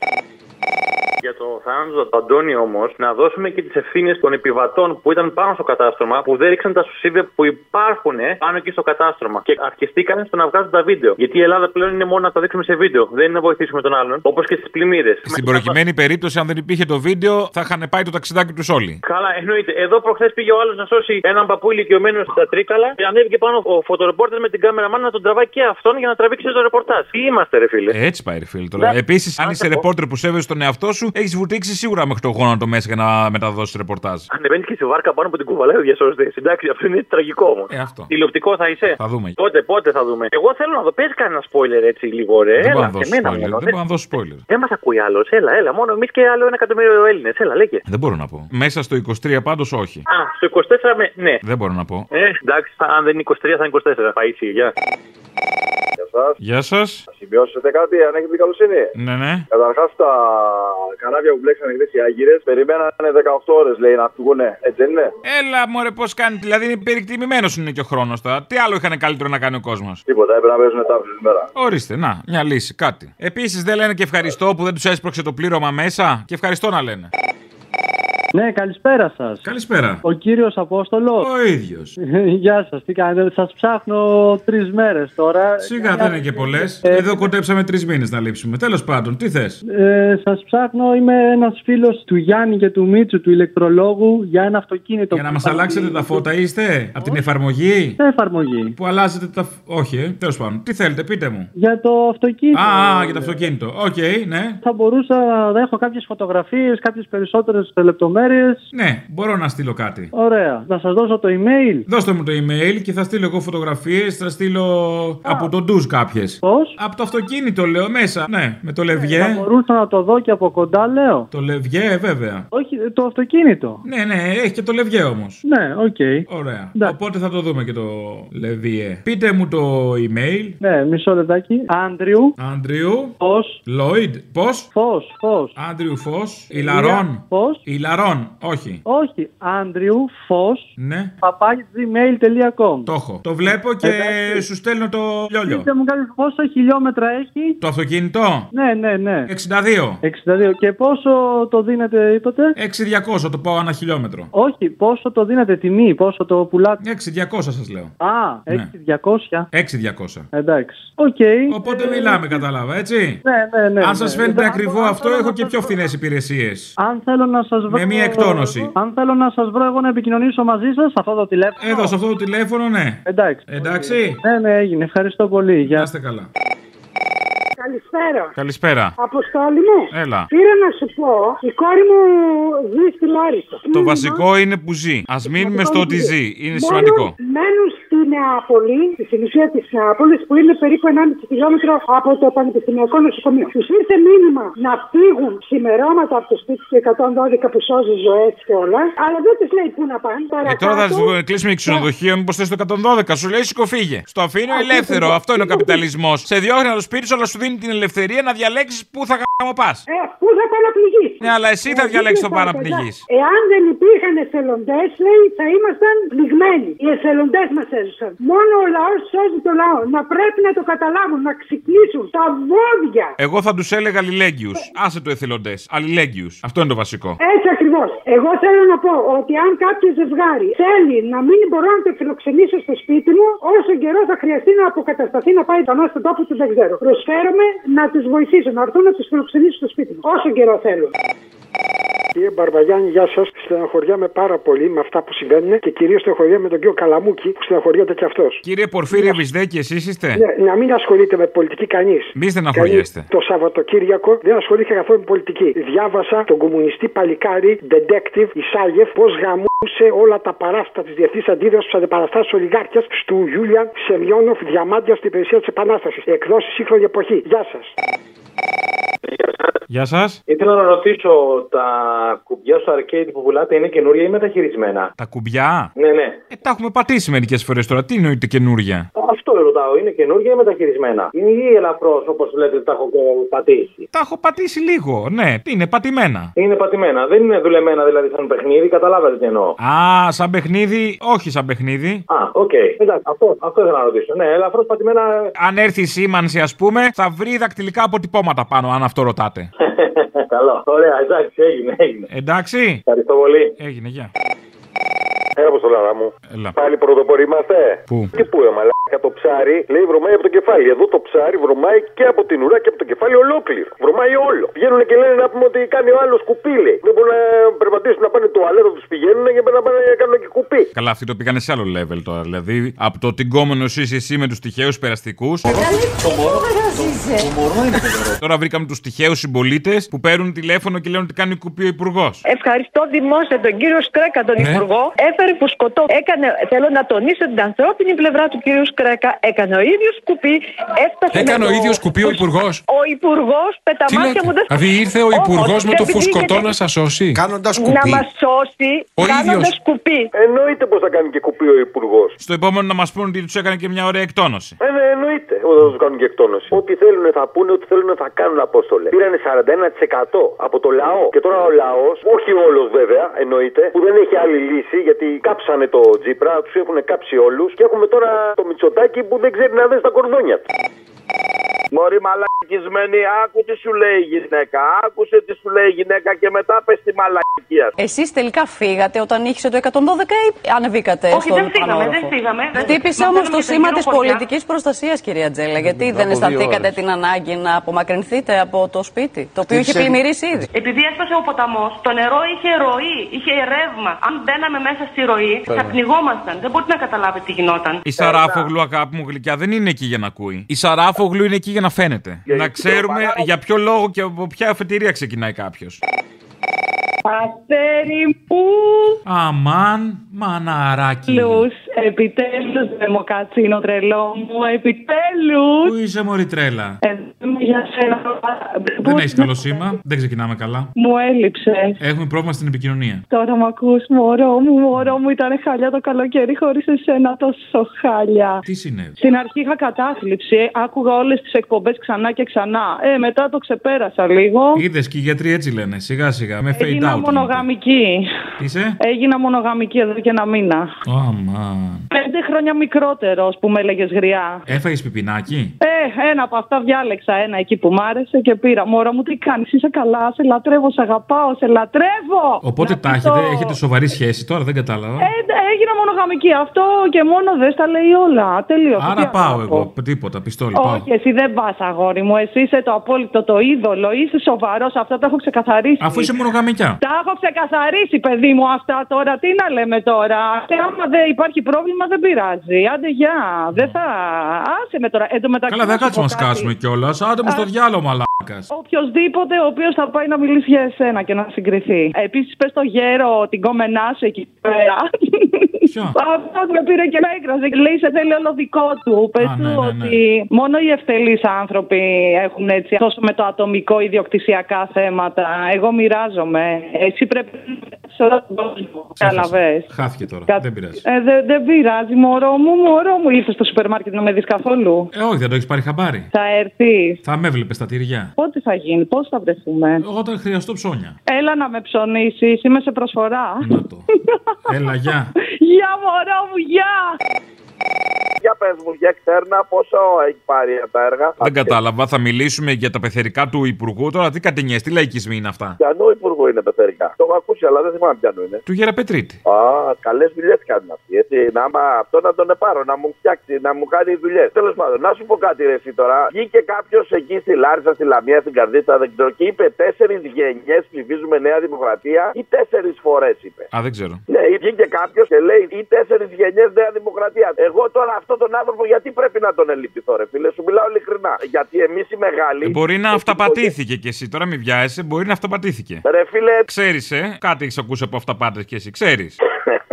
Για το θάνατο του Αντώνη όμως, να δώσουμε και τις ευθύνες των επιβατών που ήταν πάνω στο κατάστρωμα, που δεν ρίξαν τα σουσίβια που υπάρχουν πάνω εκεί στο κατάστρωμα. Και αρχιστήκαν στο να βγάζουν τα βίντεο. Γιατί η Ελλάδα πλέον είναι μόνο να τα δείξουμε σε βίντεο. Δεν είναι να βοηθήσουμε τον άλλον. Όπως και στις πλημμύρες. Στην προκειμένη περίπτωση, αν δεν υπήρχε το βίντεο, θα είχαν πάει το ταξιδάκι τους όλοι. Καλά, εννοείται. Εδώ προχθές πήγε ο άλλος να σώσει έναν παππού ηλικιωμένο στα τρίκαλα και ανέβηκε πάνω ο φωτορεπόρτερ με την κάμερα μάνα να τον τραβάει και αυτόν για να τραβήξει το ρεπορτάζ. Τι είμαστε, ρε φίλε; Ε, Έτσι πάει, ρε φίλε. τώρα. Επίσης, αν είσαι ρεπόρτερ που σέβεσαι τον εαυτό σου, έχεις βουτήξει σίγουρα μέχρι το γόνατο μέσα για να μεταδώσεις ρεπορτάζ. Ανεβαίνει και στη βάρκα πάνω από την κουβαλάει ο διασώστε. Εντάξει, αυτό είναι τραγικό όμως. Ε, αυτό. Τηλεοπτικό θα είσαι; Θα δούμε. Πότε, πότε θα δούμε; Εγώ θέλω να δω. Πες κανένα spoiler έτσι λίγο, ρε. Δεν μπορώ Έλα, να δώσω σε μένα spoiler. μόνο. Δεν μπορώ να δώσω spoiler. Δεν μας ακούει άλλος. Έλα, έλα. Μόνο εμείς και άλλο ένα εκατομμύριο Έλληνες. Έλα, λέγε. Δεν μπορώ να πω. Μέσα στο 23 πάντως όχι. Α, στο 24 με. Ναι. Δεν μπορώ να πω. Ε, εντάξει, θα- αν δεν είναι 23 θα είναι 24. Παΐσι, γεια. Γεια σας. Συμπιώσετε κάτι, αν έχετε την καλοσύνη. Ναι, ναι. Καταρχάς, τα κανάβια που μπλέξανε χθες οι Άγκυρε περιμένανε 18 ώρες, λέει, να φύγουνε. Έτσι δεν είναι; Έλα, μωρέ, πώς κάνει. Δηλαδή, είναι περιεκτιμημένο είναι και ο χρόνος τώρα. Τι άλλο είχαν καλύτερο να κάνει ο κόσμος; Τίποτα, έπρεπε να παίζουν τάφλε μέρα. Ορίστε, να, μια λύση, κάτι. Επίσης, δεν λένε και ευχαριστώ που δεν τους έσπρωξε το πλήρωμα μέσα. Και ευχαριστώ να λένε. Ναι, καλησπέρα σας. Καλησπέρα. Ο κύριος Απόστολος. Ο ίδιος. Γεια σας, τι κάνετε. Σας ψάχνω τρεις μέρες τώρα. Σιγά δεν είναι και πολλές. Ε, Εδώ κοντέψαμε τρεις μήνες να λείψουμε. Τέλος πάντων, τι θες; Ε, Σας ψάχνω, είμαι ένας φίλος του Γιάννη και του Μίτσου του ηλεκτρολόγου για ένα αυτοκίνητο. Για να μας αλλάξετε τα φώτα είστε από την εφαρμογή; Τι εφαρμογή. Που αλλάζετε τα. φ- Όχι, ε, τέλος πάντων. Τι θέλετε, πείτε μου. Για το αυτοκίνητο. Α, α, για το αυτοκίνητο. Οκ, ναι. Θα μπορούσα να έχω κάποιες φωτογραφίες, κάποιες περισσότερες λεπτομέρειες. Ναι, μπορώ να στείλω κάτι. Ωραία. Να σας δώσω το email. Δώστε μου το email και θα στείλω εγώ φωτογραφίες. Θα στείλω από το ντους κάποιες. Πώς; Από το αυτοκίνητο, λέω μέσα. Ναι, με το Θα λεβιέ. μπορούσα να το δω και από κοντά, λέω. Το λεβιέ, βέβαια. Όχι, το αυτοκίνητο. Ναι, ναι, έχει και το λεβιέ όμως. Ναι, οκ. Ωραία. Οπότε θα το δούμε και το λεβιέ. Πείτε μου το email. Ναι, μισό λεπτάκι. Άντριου. Άντριου. Πώ. Λόιντ. Πώς; Φως, φως. Άντριου Φως. Ηλαρών. Πώ. Ηλαρών. Όχι. Όχι, Άντριου Φως. Ναι. Παπάκι gmail.com. Το έχω. Το βλέπω και σου στέλνω το λιόλιο. Πείτε μου κάτι πόσα χιλιόμετρα έχει. Το αυτοκίνητο; Ναι, ναι, ναι. 62. 62. Και πόσο το δίνετε, είπατε; 6200 το πάω ένα χιλιόμετρο. Όχι, πόσο το δίνετε τιμή, πόσο το πουλάτε; 6200 σας λέω. Α, Ναι. έχει 200. 6200. Εντάξει. Οκ. Οπότε μιλάμε, κατάλαβα, έτσι; Ναι, ναι, ναι. Αν σας ναι. φαίνεται Ε, ακριβό αν αυτό, θέλω έχω να και σας πιο βρω- φθηνές υπηρεσίες. Αν θέλω να σας βρω. Με μία εκτόνωση. Αν θέλω να σας βρω, εγώ να επικοινωνήσω μαζί σας σε αυτό το τηλέφωνο. Εδώ, σε αυτό το τηλέφωνο, ναι. Εντάξει. Εντάξει. Ναι, ναι, έγινε. Ευχαριστώ πολύ. Γεια. Να είστε καλά. Καλησπέρα. Καλησπέρα. Αποστόλη μου. Έλα. Πήρα να σου πω, η κόρη μου ζει στη Λάρισα. Το βασικό είναι που ζει. Α μείνουμε στο ότι ζει. Είναι Μόνο σημαντικό. Μένουν στη Νεάπολη, στη συνουσία της Νεάπολη, που είναι περίπου 1,5 χιλιόμετρο από το Πανεπιστημιακό Νοσοκομείο. Τους ήρθε μήνυμα να φύγουν ξημερώματα από το σπίτι του 112 που σώζει ζωές και όλα, αλλά δεν του λέει πού να πάνε. Ε, τώρα θα του κλείσουμε και ξενοδοχείο, μήπως θες το 112. Σου λέει σηκωφίγε. Στο αφήνω ελεύθερο. Αυτό είναι ο καπιταλισμός. Σε διώχνει από το σπίτι σου, αλλά σου δίνει την ελευθερία να διαλέξεις πού θα μου πα. Ε, πού θα παραπληγείς. Ναι, αλλά εσύ θα διαλέξεις τον παραπληγή. Εάν δεν υπήρχαν εθελοντές, λέει, θα ήμασταν πληγμένοι. Οι εθελοντές μας έζησαν. Μόνο ο λαός σώζει το λαό. Να πρέπει να το καταλάβουν, να ξυπνήσουν τα βόδια. Εγώ θα τους έλεγα αλληλέγγυους. Άσε το εθελοντές. Αλληλέγγυους. Αυτό είναι το βασικό. Έτσι ακριβώς. Εγώ θέλω να πω ότι αν κάποιος ζευγάρι θέλει να μην μπορώ να το φιλοξενήσω στο σπίτι μου, όσο καιρό θα χρειαστεί να αποκατασταθεί να πάει κανένα στον τόπο του, δεν ξέρω. Προσφέρομαι να τους βοηθήσω, να έρθουν να τους φιλοξενήσω στο σπίτι μου. Όσο καιρό θέλουν. Κύριε Μπαρμπαγιάννη, γεια σας. Στεναχωριάμαι πάρα πολύ με αυτά που συμβαίνουν και κυρίως στεναχωριάμαι με τον κύριο Καλαμούκη που στεναχωριέται και αυτός. Κύριε Πορφύρη Βυσδέκη, εσείς είστε; Ναι, να μην ασχολείται με πολιτική κανείς. Μη στεναχωριέστε. Το Σαββατοκύριακο δεν ασχολήθηκε καθόλου με πολιτική. Διάβασα τον κομμουνιστή παλικάρι, detective Ισάγεφ, πώς γαμούσε όλα τα παράστα της διεθνής αντίδρασης στου αντιπαραστάσει ολιγάρχιας του Γιούλιαν Σεμιόνοφ Διαμάντια στην υπηρεσία της Επανάστασης. Εκδόσεις σύγχρονη εποχή. Γεια σας. Γεια σας. Ήθελα να ρωτήσω, τα κουμπιά στο arcade που πουλάτε είναι καινούρια ή μεταχειρισμένα; Τα κουμπιά; Ναι, ναι. Ε, τα έχουμε πατήσει μερικές φορές τώρα. Τι εννοείτε καινούρια; Αυτό ρωτάω, είναι καινούργια ή μεταχειρισμένα; Είναι ή ελαφρώς, όπως λέτε, τα έχω πατήσει; Τα έχω πατήσει λίγο, ναι. Τι είναι, πατημένα; Είναι πατημένα. Δεν είναι δουλεμένα δηλαδή σαν παιχνίδι, καταλάβατε τι εννοώ. Α, σαν παιχνίδι, όχι σαν παιχνίδι. Α, οκ. Εντάξει, αυτό, αυτό ήθελα να ρωτήσω. Ναι, ελαφρώς πατημένα. Αν έρθει η σήμανση, ας πούμε, θα βρει δακτυλικά αποτυπώματα πάνω, αν αυτό ρωτάτε. Καλό. Ωραία, εντάξει, έγινε, έγινε. Εντάξει. Ευχαριστώ πολύ. Έγινε, γεια. Έλα, Αποστολάρα μου. Έλα. Πάλι πρωτοποροί είμαστε. Πού; Και πού, ε, μαλάκα το ψάρι λέει βρωμάει από το κεφάλι. Εδώ το ψάρι βρωμάει και από την ουρά και από το κεφάλι ολόκληρο. Βρωμάει όλο. Βγαίνουν και λένε να πούμε ότι κάνει ο άλλος κουπί, λέει. Δεν μπορούν να περπατήσουν να πάνε το αλέτο τους πηγαίνουν για να πάνε να κάνουν και κουπί. Καλά, αυτοί το πήγανε σε άλλο level τώρα. Δηλαδή, από το τυγκόμενο είσαι εσύ με τους τυχαίους περαστικούς. Τώρα βρήκαμε τους τυχαίους συμπολίτες που παίρνουν τηλέφωνο και λένε ότι κάνει κουπί ο υπουργός. Ευχαριστώ δημόσια τον κύριο Σκρέκα, τον Ναι. Υπουργό. Έφερε που σκοτώ. Έκανε, θέλω να τονίσω την ανθρώπινη πλευρά του κύριου Σκρέκα. Έκανε ο ίδιος κουπί. Έφτασε Έκανε με ο το- ίδιος κουπί ο υπουργός. Ο υπουργός πεταμάτια μου δεν Δηλαδή ήρθε ο Όμως, υπουργός με το επειδή φουσκωτό είναι- να σας σώσει; Κάνοντας Να μας σώσει Ο κάνοντας ίδιος. κουπί. Εννοείται πως θα κάνει και κουπί ο υπουργός. Στο επόμενο να μας πούνε ότι τους έκανε και μια ωραία εκτόνωση. Ε, ναι, εννοείται. Ότι θα τους κάνουν και εκτόνωση. Ό,τι θέλουν θα πούνε, ό,τι θέλουν θα κάνουν, Απόστολε. Πήρανε 41% από το λαό. Και τώρα ο λαός, όχι όλος βέβαια, εννοείται, που δεν έχει άλλη λύση γιατί κάψανε το Τζίπρα, τους έχουν κάψει όλους. Και έχουμε τώρα το Μητσοτάκι που δεν ξέρει να δει τα κορδόνια του. Μωρή μαλακισμένη, άκου τι σου λέει η γυναίκα. Άκουσε τι σου λέει η γυναίκα και μετά πες τη μαλακία. Εσείς τελικά φύγατε όταν ήχησε το 112 ή ανεβήκατε Όχι, στον δεν φύγαμε, πανόροφο; δεν φύγαμε. Χτύπησε Μα όμως θέλουμε το τον σήμα κύριο της Φωτιά. πολιτικής προστασίας, κυρία Τζέλα. Γιατί δεν δύο αισθανθήκατε ώρες. την ανάγκη να απομακρυνθείτε από το σπίτι, το οποίο είχε Χτύπησε- πλημμυρίσει ήδη. Επειδή έσπασε ο ποταμός, το νερό είχε ροή, είχε ρεύμα. Αν μπαίναμε μέσα στη ροή, θα Βέβαια. πνιγόμασταν. Δεν μπορείτε να καταλάβετε τι γινόταν. Η Σαράφογλου, αγάπη μου γλυκιά, δεν είναι εκεί για να ακούει. Η Σαράφογλου είναι εκεί για να φαίνεται. να ξέρουμε για ποιο λόγο και από ποια αφετηρία ξεκινάει κάποιος. Αστέρι μου! Αμάν, μαναράκι. Λους, επιτέλους ρε μοκατσίνο τρελό μου, επιτέλους! Πού είσαι, Μωρή τρέλα; Ε, για σένα. Δεν έχεις καλό σήμα, δεν ξεκινάμε καλά. Μου έλειψες. Έχουμε πρόβλημα στην επικοινωνία. Τώρα μ' ακούς, μωρό μου, μωρό μου, ήταν χάλια το καλοκαίρι χωρίς εσένα τόσο χάλια. Τι συνέβη; Στην αρχή είχα κατάθλιψη, άκουγα όλες τις εκπομπές ξανά και ξανά. Ε, μετά το ξεπέρασα λίγο. Είδες και οι γιατροί έτσι λένε, σιγά σιγά, με fade Έγινα out. μονογαμική. Τι είσαι; Έγινα μονογαμική εδώ και ένα μήνα. Αμάν. Πέντε χρόνια μικρότερο που με έλεγες γριά. Έφαγες πιπινάκι; Ε, ένα από αυτά διάλεξα ένα εκεί που μ' άρεσε και πήρα. Μωρό μου, τι κάνεις, είσαι καλά, σε λατρεύω, σε αγαπάω, σε λατρεύω! Οπότε τα έχετε, έχετε σοβαρή σχέση τώρα, δεν κατάλαβα. Ε, έγινα μονογαμική. Αυτό και μόνο δεν τα λέει όλα. Τελείωσε. Άρα Τι πάω να πω. εγώ. Τίποτα, πιστόλι πάω. Όχι, εσύ δεν πας, αγόρι μου. Εσύ είσαι το απόλυτο το είδωλο. Είσαι σοβαρός. Αυτά τα έχω ξεκαθαρίσει. Αφού είσαι μονογαμικιά. Τα έχω ξεκαθαρίσει, παιδί μου, αυτά τώρα. Τι να λέμε τώρα. Και άμα δεν υπάρχει πρόβλημα, δεν πειράζει. Άντε, γεια. Δεν θα. Άσε με τώρα. Εν τω μεταξύ. Καλά, δεν να σου κάτσουμε να πω κάτι. σκάσουμε κιόλας. Άντε μου στο διάλογο, μαλάκα. Οποιοδήποτε ο οποίος θα πάει να μιλήσει για εσένα και να συγκριθεί. Επίσης, πες στο γέρο την κόμενά σου εκεί πέρα. Αυτό με πήρε και με έκραζε. Λέει σε θέλει όλο δικό του. Πες Α, του ναι, ναι, ναι. ότι μόνο οι ευτελεί άνθρωποι έχουν έτσι τόσο με το ατομικό ιδιοκτησιακά θέματα. Εγώ μοιράζομαι. Εσύ πρέπει να σε όλο τον κόσμο. Καταλαβέ. Χάθηκε τώρα. Δεν πειράζει. Ε, δεν δεν πειράζει, μωρό μου, μωρό μου. Ήρθες στο σούπερ μάρκετ να με δεις καθόλου; Ε, όχι, δεν το έχεις πάρει χαμπάρι. Θα έρθεις. Θα με έβλεπε στα τυριά. Πότε θα γίνει, πώς θα βρεθούμε; Όταν χρειαστώ ψώνια. Έλα να με ψωνίσεις, είμαι σε προσφορά. Έλα, γεια. Γεια, μωρό μου, γεια. Για πες μου, για ξέρνα πόσο έχει πάρει τα έργα; Δεν κατάλαβα. Θα μιλήσουμε για τα πεθερικά του Υπουργού. Τώρα τι κατηνιές, τι λαϊκισμοί είναι αυτά; Πιανού υπουργού είναι πεθερικά; Το έχω ακούσει, αλλά δεν θυμάμαι πιανού είναι. Του Γεραπετρίτη. Α, καλές δουλειές κάνουν αυτοί. Έτσι, να άμα αυτό να τον επάρω, να μου φτιάξει, να μου κάνει δουλειές. Τέλος πάντων, να σου πω κάτι ρε εσύ τώρα. Βγήκε κάποιος εκεί στη Λάρισα, στη Λαμία, στην Καρδίτσα, δεν ξέρω, και είπε τέσσερις γενιές ψηφίζουμε Νέα Δημοκρατία ή τέσσερις φορές είπε. Α, δεν ξέρω. Ναι, βγήκε κάποιος και λέει ή τέσσερις γενιές Νέα Δημοκρατία. Εγώ τώρα αυτόν τον άνθρωπο γιατί πρέπει να τον ελυπηθώ, ρε φίλε, σου μιλάω ειλικρινά. Γιατί εμείς οι μεγάλοι. Ε, μπορεί να αυταπατήθηκε κι εσύ. Τώρα μην βιάζεσαι, μπορεί να αυταπατήθηκε. Ρε φίλε. Ξέρεις, ε, κάτι έχεις ακούσει από αυταπάτες κι εσύ, ξέρεις.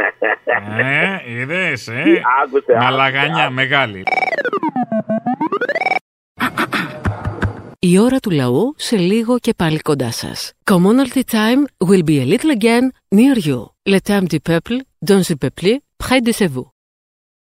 ε, είδες, ε. Άκουσε, Μαλαγανιά μεγάλη. Η ώρα του λαού σε λίγο και πάλι κοντά σας. Commonalty time will be a little again near you. Le temps du peuple, dans le peuple, près de chez vous.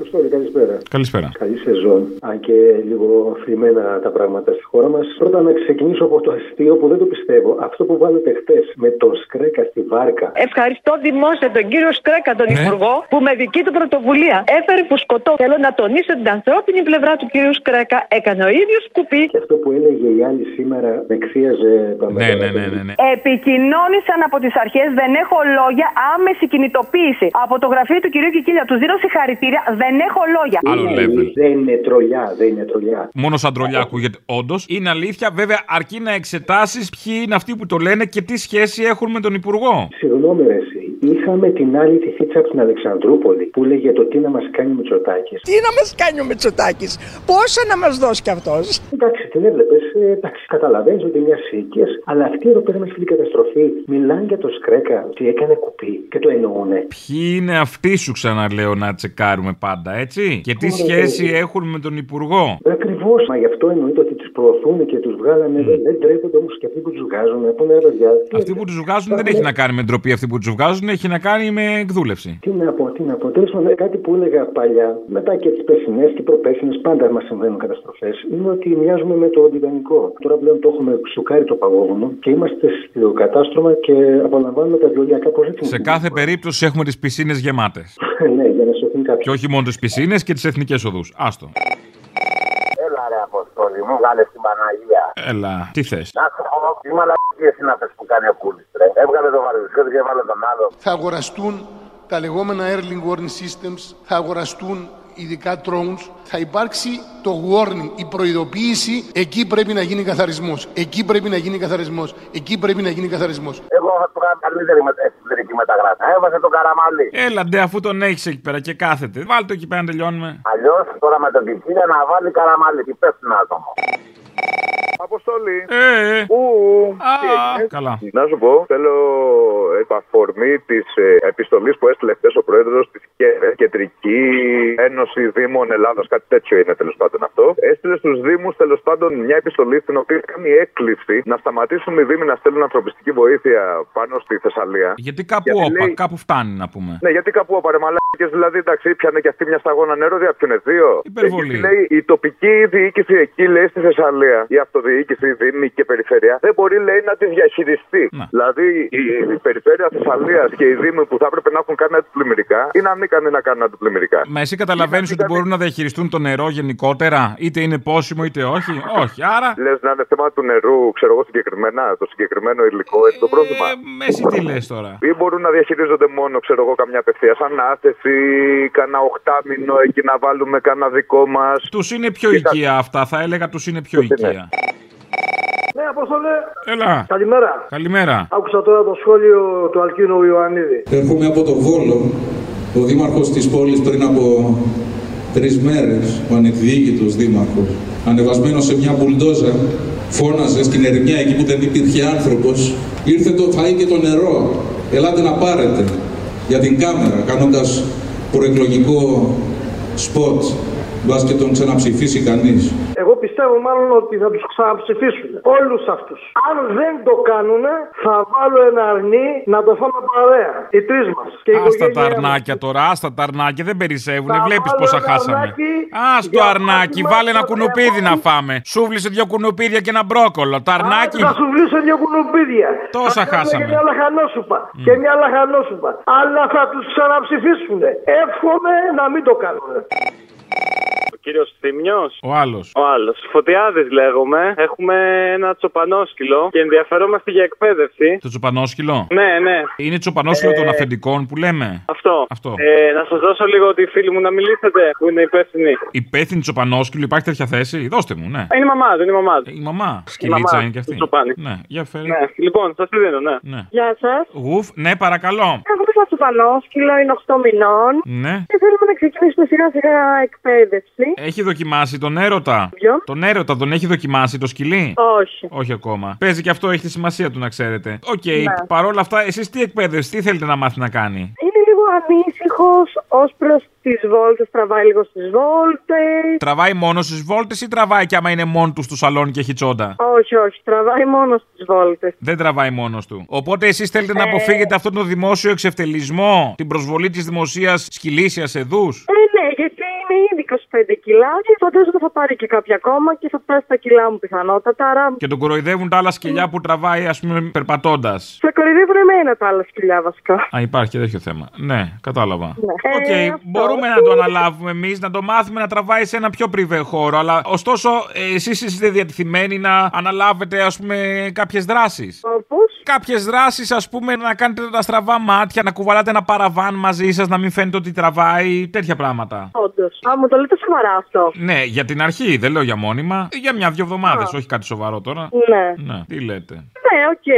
Αποστόλη, καλησπέρα. Καλησπέρα. Καλή σεζόν. Αν και λίγο αφημένα τα πράγματα στη χώρα μας. Πρώτα να ξεκινήσω από το αστείο που δεν το πιστεύω. Αυτό που βάλετε χτες με τον Σκρέκα στη βάρκα. Ευχαριστώ δημόσια τον κύριο Σκρέκα, τον Ναι. Υπουργό, που με δική του πρωτοβουλία έφερε φουσκωτό. Θέλω να τονίσω την ανθρώπινη πλευρά του κύριου Σκρέκα. Έκανε ο ίδιος κουπί. Και αυτό που έλεγε η άλλη σήμερα με ξίαζε τα Ναι, ναι, ναι, ναι, ναι. Επικοινώνησαν από τις αρχές, δεν έχω λόγια, άμεση κινητοποίηση. Από το γραφείο του κυρίου Κικίλια, τους δίνω συγχαρητήρια, δεν έχω λόγια. Άλλο level. Δεν είναι τρολιά, δεν είναι τρολιά. Μόνο σαν τρολιά ακούγεται. Όντως είναι αλήθεια, βέβαια, αρκεί να εξετάσεις ποιοι είναι αυτοί που το λένε και τι σχέση έχουν με τον Υπουργό. Συγγνώμη, ρε, εσύ. Είχαμε την άλλη τη θίτσα από την Αλεξανδρούπολη που λέγε το τι να μας κάνει ο Μητσοτάκης. Τι να μας κάνει ο Μητσοτάκης, πόσα να μας δώσει κι αυτός; Εντάξει, την έβλεπες. εντάξει, καταλαβαίνεις ότι είναι μια σύγκε, αλλά αυτοί εδώ πέρα με στη καταστροφή μιλάνε για το Σκρέκα ότι έκανε κουπί και το εννοούνε. Ποιοι είναι αυτοί σου ξαναλέω να τσεκάρουμε πάντα, έτσι; Και τι Ωραία, σχέση βέβαια. έχουν με τον Υπουργό; Ακριβώς, μα γι' αυτό εννοείται ότι του προωθούν και τους βγάλανε. Δεν τρέπονται όμως και αυτοί που τους βγάζουν. Που είναι ρε παιδιά. τι Αυτοί που τους βγάζουν δεν έχει να κάνει με ντροπή, αυτοί που τους βγάζουν έχει να κάνει με εκδούλευση. Τι να πω, τι να πω. Τέλος πάντων, κάτι που έλεγα παλιά, μετά και τις περσινές και προπέρσινες, πάντα μας συμβαίνουν καταστροφές, είναι ότι μοιάζουμε με το Τιτανικό. Τώρα πλέον το έχουμε σουκάρει το παγόβουνο και είμαστε στο κατάστρωμα και απολαμβάνουμε τα βιολιά κάπω έτσι. Σε κάθε περίπτωση έχουμε τις πισίνες γεμάτες. ναι, για να σωθεί κάποιο. Και όχι μόνο τις πισίνες και τις εθνικές οδούς. Άστο. Έλα ρε Αποστόλη, μου βγάλε την Παναγία. Έλα, τι θες; Να σου πω, τι μαλακίες είναι αυτές που κάνει ο Κούλης, ρε. Έβγαλε το βαρβισκό και έβαλε τον άλλο. Θα αγοραστούν τα λεγόμενα Airlink Warning Systems, θα αγοραστούν ειδικά drones, θα υπάρξει το warning, η προειδοποίηση, εκεί πρέπει να γίνει καθαρισμός, εκεί πρέπει να γίνει καθαρισμός, εκεί πρέπει να γίνει καθαρισμός. Εγώ θα του κάνω καλύτερη με, εσωτερική μεταγράφη. Έβασε το καραμάλι. Έλα, ντε, αφού τον έχεις εκεί πέρα και κάθεται. Βάλτε το εκεί πέρα να τελειώνουμε. Αλλιώς τώρα με τον Κικίλια να βάλει καραμάλι. Τι πέφτει να άτομο. Αποστολή. Ε, Ου, Α, τι έγινε; καλά. Να σου πω, θέλω επ' αφορμή τη επιστολής που έστειλε χθες ο πρόεδρος της ΚΕΡΕ, Κεντρική Ένωση Δήμων Ελλάδας, κάτι τέτοιο είναι τέλος πάντων αυτό. Έστειλε στους Δήμους τέλος πάντων μια επιστολή στην οποία κάνει έκκληση να σταματήσουν οι Δήμοι να στέλνουν ανθρωπιστική βοήθεια πάνω στη Θεσσαλία. Γιατί κάπου Γιατί όπα, λέει- κάπου φτάνει να πούμε. Ναι, γιατί κάπου ο παρεμαλάκε δηλαδή, εντάξει, πιάνε και αυτή μια σταγόνα νερό, δεν πιάνε δύο. Υπερβολή. Εκεί, λέει, η τοπική διοίκηση εκεί, λέει, στη Θεσσαλία, η αυτοδιοίκηση, η Δήμη και περιφέρεια, δεν μπορεί, λέει, να τη διαχειριστεί. Δηλαδή, η, η περιφέρεια Θεσσαλίας και οι Δήμοι που θα έπρεπε να έχουν κάνει αντιπλημμυρικά ή να μην κάνει να κάνουν αντιπλημμυρικά. Μα εσύ καταλαβαίνεις ότι μπορούν να διαχειριστούν το νερό γενικότερα, είτε είναι πόσιμο είτε όχι; Όχι, άρα. Λες να είναι θέμα του νερού, ξέρω εγώ συγκεκριμένα, το συγκεκριμένο υλικό, έτσι το πρόβλημα. Με εσύ τι λες τώρα; Ή μπορούν να διαχειρίζονται μόνο, ξέρω εγώ, καμιά απευθεία ανάθεση, κανένα οχτάμινο εκεί να βάλουμε κανένα δικό μας. Τους είναι πιο οικεία αυτά, θα έλεγα τους είναι πιο οικεία. Ναι, Απόστολε. Έλα. Καλημέρα. Καλημέρα. Άκουσα τώρα το σχόλιο του Αλκίνου Ιωαννίδη. Έρχομαι από το Βόλο. Ο δήμαρχος της πόλης πριν από τρεις μέρες, ο ανεκδιοίκητος δήμαρχος, ανεβασμένος σε μια μπουλντόζα, φώναζε στην ερημιά εκεί που δεν υπήρχε άνθρωπος, ήρθε το φαΐ και το νερό, ελάτε να πάρετε για την κάμερα, κάνοντας προεκλογικό σποτ. Μπας και τον ξαναψηφίσει κανείς. Εγώ πιστεύω μάλλον ότι θα τους ξαναψηφίσουν. Όλους αυτούς. Αν δεν το κάνουν, θα βάλω ένα αρνί να το φάμε παρέα. Οι τρεις μας. Άστα τα αρνάκια τώρα, άστα τα αρνάκια, δεν περισσεύουν. Βλέπεις βάλω πόσα ένα χάσαμε. αρνάκι Α το για αρνάκι, μάθημα βάλε ένα στα κουνουπίδι να φάμε. Σούβλησε δύο κουνουπίδια και ένα μπρόκολο. Τα αρνάκι. Θα σου βρίσω δύο κουνουπίδια. Τόσα Θα κάνουμε χάσαμε. Και μια λαχανόσουπα. Και μια λαχανόσουπα. Αλλά θα τους ξαναψηφίσουν. Εύχομαι να μην το κάνουν. Ο κύριος Θήμιος. Ο άλλος. Ο άλλος. Φωτιάδης λέγομαι. Έχουμε ένα τσοπανόσκυλο και ενδιαφερόμαστε για εκπαίδευση. Το τσοπανόσκυλο; Ναι, ναι. Είναι τσοπανόσκυλο Ε, των αφεντικών που λέμε; Αυτό. Αυτό. Ε, να σας δώσω λίγο τη φίλη μου να μιλήσετε που είναι υπεύθυνη. Υπεύθυνη τσοπανόσκυλο, υπάρχει τέτοια θέση; Δώστε μου, ναι. Είναι η μαμά του, είναι η μαμά του. Η μαμά. Σκυλίτσα είναι και αυτή. Τσοπάνη. Ναι, για φέρε. Ναι, λοιπόν, σας τη δίνω, ναι. Ναι. Γεια σας. Γουφ, ναι, παρακαλώ. Έχουμε ένα τσοπανόσκυλο, είναι 8 μηνών. Ναι. Και θέλουμε να ξεκινήσουμε σιγά σιγά εκπαίδευση. Έχει δοκιμάσει τον έρωτα; Ποιο; Τον έρωτα τον έχει δοκιμάσει το σκυλί; Όχι. Όχι ακόμα. Παίζει και αυτό, έχει τη σημασία του να ξέρετε. Οκ, Ναι. παρόλα αυτά, εσείς τι εκπαίδευση, τι θέλετε να μάθει να κάνει; Είναι λίγο ανήσυχος ως προς τις βόλτες, τραβάει λίγο στις βόλτες. Τραβάει μόνο στις βόλτες ή τραβάει κι άμα είναι μόνο του στο σαλόνι και έχει τσόντα; Όχι, όχι, τραβάει μόνο στις βόλτες. Δεν τραβάει μόνος του. Οπότε εσείς θέλετε να Ε. αποφύγετε αυτόν τον δημόσιο εξευτελισμό, την προσβολή της δημοσίας σκυλίσιας αιδούς. Ε, ναι, γιατί είναι ήδη 25 κιλά και φαντάζομαι θα πάρει και κάποια ακόμα και θα φτάσει τα κιλά μου πιθανότατα. Άρα Και τον κοροϊδεύουν τα άλλα σκυλιά που τραβάει, ας πούμε, περπατώντας. θα κοροϊδεύουν εμένα τα άλλα σκυλιά βασικά. Α, υπάρχει και τέτοιο θέμα. Ναι, κατάλαβα. Ναι. Οκ, Ε, αυτό. μπορούμε να το αναλάβουμε εμείς, να το μάθουμε να τραβάει σε ένα πιο πριβέ χώρο. Αλλά ωστόσο, εσείς είστε διατεθειμένοι να αναλάβετε, ας πούμε, κάποιες δράσεις. Όπως. Κάποιες δράσεις, ας πούμε, να κάνετε τα στραβά μάτια, να κουβαλάτε ένα παραβάν μαζί σας, να μην φαίνεται ότι τραβάει, τέτοια πράγματα. Όντως. Α, μου το λέτε σοβαρά αυτό. Ναι, για την αρχή, δεν λέω για μόνιμα. Για μια-δυο εβδομάδες, Α. όχι κάτι σοβαρό τώρα. Ναι. Ναι, τι λέτε. Ναι, οκ.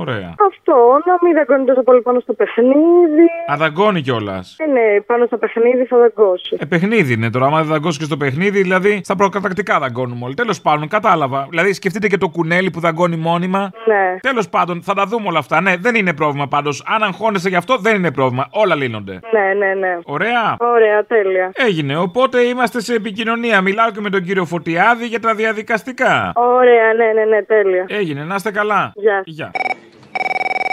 Ωραία. Αυτό, να μην δαγκώνει τόσο πολύ πάνω στο παιχνίδι. Α, δαγκώνει κιόλας. Ε, ναι, πάνω στο παιχνίδι θα δαγκώσει. Ε, παιχνίδι είναι τώρα. Άμα δεν δαγκώσει και στο παιχνίδι, δηλαδή στα προκατακτικά δαγκώνουμε όλοι. Τέλος πάντων, κατάλαβα. Δηλαδή, σκεφτείτε και το κουνέλι που δαγκώνει μόνιμα. Ναι. Τέλος πάντων, θα τα δούμε όλα αυτά. Ναι, δεν είναι πρόβλημα πάντως. Αν αγχώνεσαι γι' αυτό, δεν είναι πρόβλημα. Όλα λύνονται. Ναι, ναι, ναι. Ωραία. Ωραία, τέλεια. Έγινε. Οπότε είμαστε σε επικοινωνία. Μιλάω και με τον κύριο Φωτιάδη για τα διαδικαστικά. Ωραία, ναι, ναι, ναι, τέλεια. Έγινε. Να είστε καλά. Γεια.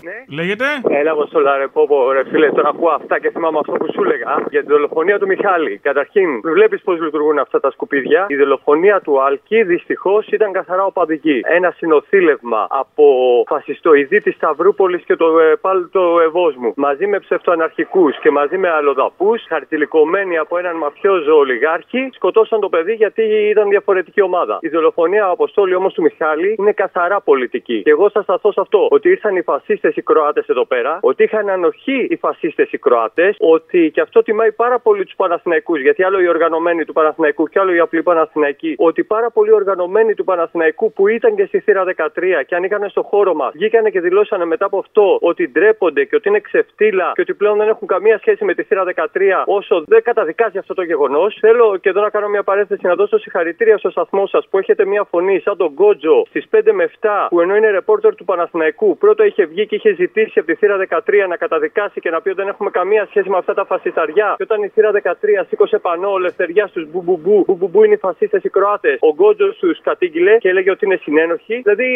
Γεια. Λέγεται; Έλα, εγώ στο Λαρεπόπο, ρε φίλε, τώρα ακούω αυτά και θυμάμαι αυτό που σου έλεγα για τη δολοφονία του Μιχάλη. Καταρχήν, βλέπεις πώς λειτουργούν αυτά τα σκουπίδια. Η δολοφονία του Άλκη δυστυχώς ήταν καθαρά οπαδική. Ένα συνοθήλευμα από φασιστοειδή της Σταυρούπολης και το ε, πάλι το Ευόσμου. Μαζί με ψευτοαναρχικούς και μαζί με αλλοδαπούς, χαρτιλικωμένοι από έναν μαφιόζο ολιγάρχη, σκοτώσαν το παιδί γιατί ήταν διαφορετική ομάδα. Η δολοφονία αποστόλη όμως του Μιχάλη είναι καθαρά πολιτική. Και εγώ θα σταθώ σε αυτό. Ότι ήρθαν οι φασίστες οι Κροάτες εδώ πέρα, ότι είχαν ανοχή οι φασίστες οι Κροάτες, ότι και αυτό τιμάει πάρα πολύ τους Παναθηναϊκούς Γιατί άλλο οι οργανωμένοι του Παναθηναϊκού και άλλο οι απλοί Παναθηναϊκοί. Ότι πάρα πολλοί οργανωμένοι του Παναθηναϊκού που ήταν και στη θύρα 13 και ανοίγανε στο χώρο μας, βγήκανε και δηλώσανε μετά από αυτό ότι ντρέπονται και ότι είναι ξεφτύλα και ότι πλέον δεν έχουν καμία σχέση με τη θύρα 13 όσο δεν καταδικάζει αυτό το γεγονός. Θέλω και εδώ να κάνω μια παρένθεση να δώσω συγχαρητήρια στο σταθμό σας που έχετε μια φωνή σαν τον Γκότζο στις 5 με 7 που ενώ είναι ρεπόρτερ του Παναθηναϊκού πρώτα είχε βγει και είχε ζητήσει από τη θύρα 13 να καταδικάσει και να πει ότι δεν έχουμε καμία σχέση με αυτά τα φασισταριά. Και όταν η θύρα 13 σήκωσε πανό ελευθεριά στους μπουμπουμπού, μπουμπουμπού είναι οι φασίστες οι Κροάτες, ο Γκότζος τους κατήγγειλε και έλεγε ότι είναι συνένοχοι. Δηλαδή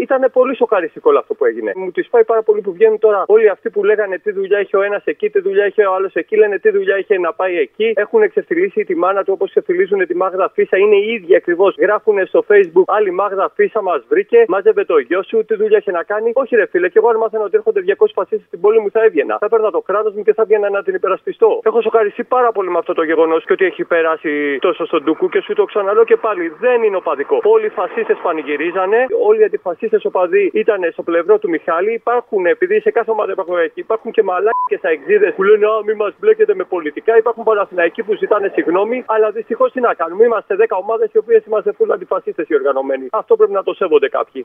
ήταν πολύ σοκαριστικό όλο αυτό που έγινε. Μου τη πάει πάρα πολύ που βγαίνουν τώρα όλοι αυτοί που λέγανε τι δουλειά είχε ο ένας εκεί, τι δουλειά είχε ο άλλος εκεί, λένε τι δουλειά είχε να πάει εκεί. Έχουν εξεφτυλίσει τη μάνα του όπως ξεφτυλίζουν τη Μάγδα Φίσα. Είναι οι ίδιοι ακριβώς. Γράφουν στο Facebook άλλη Μάγδα Φίσα μας βρήκε, μάζευε το γιο σου, τι δουλειά είχε να κάνει. Όχι ρε φίλε, και εγώ αν μάθαινα ότι έρχονται 200 φασίστες στην πόλη μου θα έβγαινα. Θα παίρνα το κράτος μου και θα έβγαινα να την υπερασπιστώ. Έχω σοκαριστεί πάρα πολύ με αυτό το γεγονός και ότι έχει περάσει τόσο στον Ντούκου και σου το ξαναλέω και πάλι δεν είναι οπαδικό. Όλοι οι φασίστες πανηγυρίζανε, όλοι οι αντιφασίστες οπαδοί ήταν στο πλευρό του Μιχάλη. Υπάρχουν, επειδή σε κάθε ομάδα υπάρχουν εκεί, υπάρχουν και μαλάκες αεξίδε που λένε Α, μη μας μπλέκετε με πολιτικά. Υπάρχουν Παναθηναϊκοί που ζητάνε συγγνώμη, αλλά δυστυχώς τι να κάνουμε. Είμαστε 10 ομάδες οι οποίες είμαστε full αντιφασίστες οι οργανωμένοι. Αυτό πρέπει να το σέβονται κάποιοι.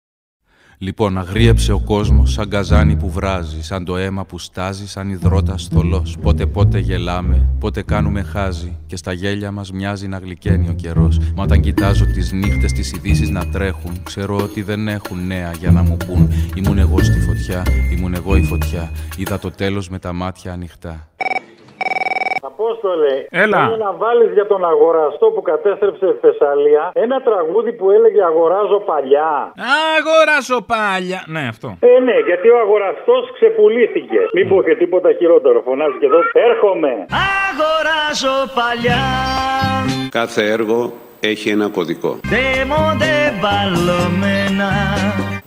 Λοιπόν, αγρίεψε ο κόσμος σαν καζάνι που βράζει, σαν το αίμα που στάζει, σαν υδρότα θολό. Πότε πότε γελάμε, πότε κάνουμε χάζι, και στα γέλια μας μοιάζει να γλυκαίνει ο καιρός. Μα όταν κοιτάζω τις νύχτες, τις ειδήσεις να τρέχουν, ξέρω ότι δεν έχουν νέα για να μου πούν. Ήμουν εγώ στη φωτιά, ήμουν εγώ η φωτιά. Είδα το τέλος με τα μάτια ανοιχτά. Απόστολε, Έλα. θέλω να βάλεις για τον αγοραστό που κατέστρεψε η Θεσσαλία ένα τραγούδι που έλεγε Αγοράζω παλιά. Αγοράσω πάλια. Ναι, αυτό. Ε, ναι, γιατί ο αγοραστός ξεπουλήθηκε. Μην πω και τίποτα χειρότερο. Φωνάζεις και εδώ. Έρχομαι. Αγοράζω παλιά Κάθε έργο έχει ένα κωδικό. Δέμονται μπαλωμένα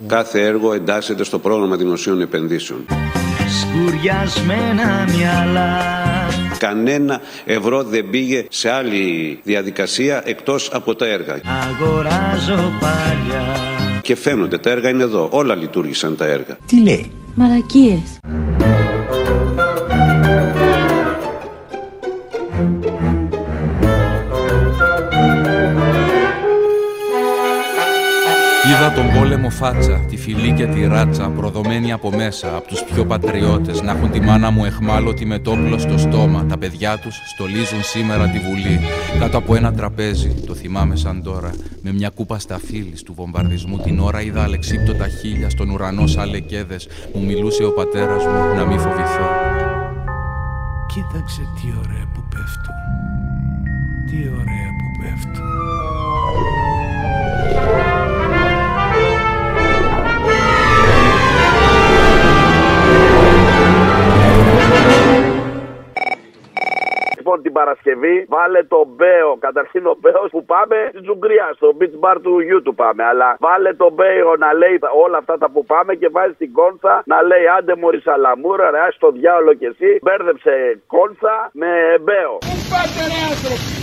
Κάθε έργο εντάσσεται στο πρόγραμμα δημοσίων επενδύσεων. Σκουριασμένα μυαλά Κανένα ευρώ δεν πήγε σε άλλη διαδικασία εκτός από τα έργα. Αγοράζω παλιά Και φαίνονται, τα έργα είναι εδώ. Όλα λειτουργήσαν τα έργα. Τι λέει; Μαλακίες. Είδα τον πόλεμο φάτσα, τη φυλή και τη ράτσα, προδομένη από μέσα, από τους πιο πατριώτες, να έχουν τη μάνα μου εχμάλωτη με τόπλο στο στόμα. Τα παιδιά τους στολίζουν σήμερα τη Βουλή, κάτω από ένα τραπέζι, το θυμάμαι σαν τώρα, με μια κούπα σταφύλης του βομβαρδισμού την ώρα είδα αλεξίπτωτα χίλια στον ουρανό σαν λεκέδες, μου μιλούσε ο πατέρας μου να μην φοβηθώ. Κοίταξε τι ωραία που πέφτουν. Τι ωραία που πέφτουν. Λοιπόν, την Παρασκευή βάλε το Μπέο. Καταρχήν ο Μπέος που πάμε στην Τζουγκριά, στο beach bar του γιού του πάμε. Αλλά βάλε το Μπέο να λέει όλα αυτά τα που πάμε και βάζει την κόνσα να λέει άντε μωρή σαλαμούρα, ρε, άσ' το διάολο κι εσύ. Μπέρδεψε κόνσα με Μπέο. Πού πάτε ρε άνθρωποι;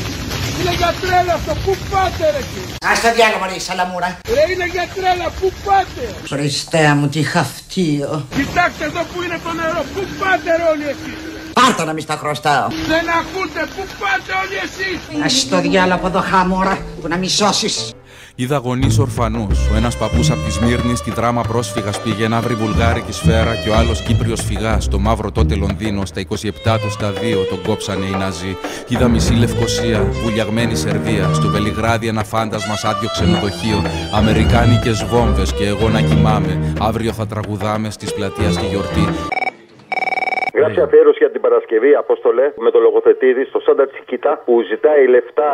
Είναι για τρέλα αυτό. Πού πάτε ρε εσύ. Ας το διάλογο μωρή σαλαμούρα. Ρε είναι για τρέλα. Πού πάτε; Χριστέ μου τι χαυτίο. Κοιτάξτε εδώ που είναι το νερό. Πού πάτε ρε όλοι εσείς. Πάρτα να μη στα χρωστάω. Δεν ακούτε. Πού πάτε όλοι εσείς; Ας το διάλογο από εδώ χάμωρα που να μη σώσεις. Είδα γονείς ορφανούς. Ο ένας παππούς από τη Σμύρνη στη δράμα πρόσφυγας πήγε να βρει βουλγάρικη σφαίρα και ο άλλος Κύπριος φυγά στο μαύρο τότε Λονδίνο. Στα 27 του στα 2 τον κόψανε οι Ναζί. Είδα μισή Λευκοσία, βουλιαγμένη Σερβία. Στο Βελιγράδι ένα φάντασμα σ' άδειο ξενοδοχείο. Αμερικάνικες βόμβες και εγώ να κοιμάμαι. Αύριο θα τραγουδάμε στις πλατεία στη γιορτή. Γράψε αφιέρωση για την Παρασκευή, Απόστολε, με το λογοθετήδη στο Σάντα Τσικίτα που ζητάει λεφτά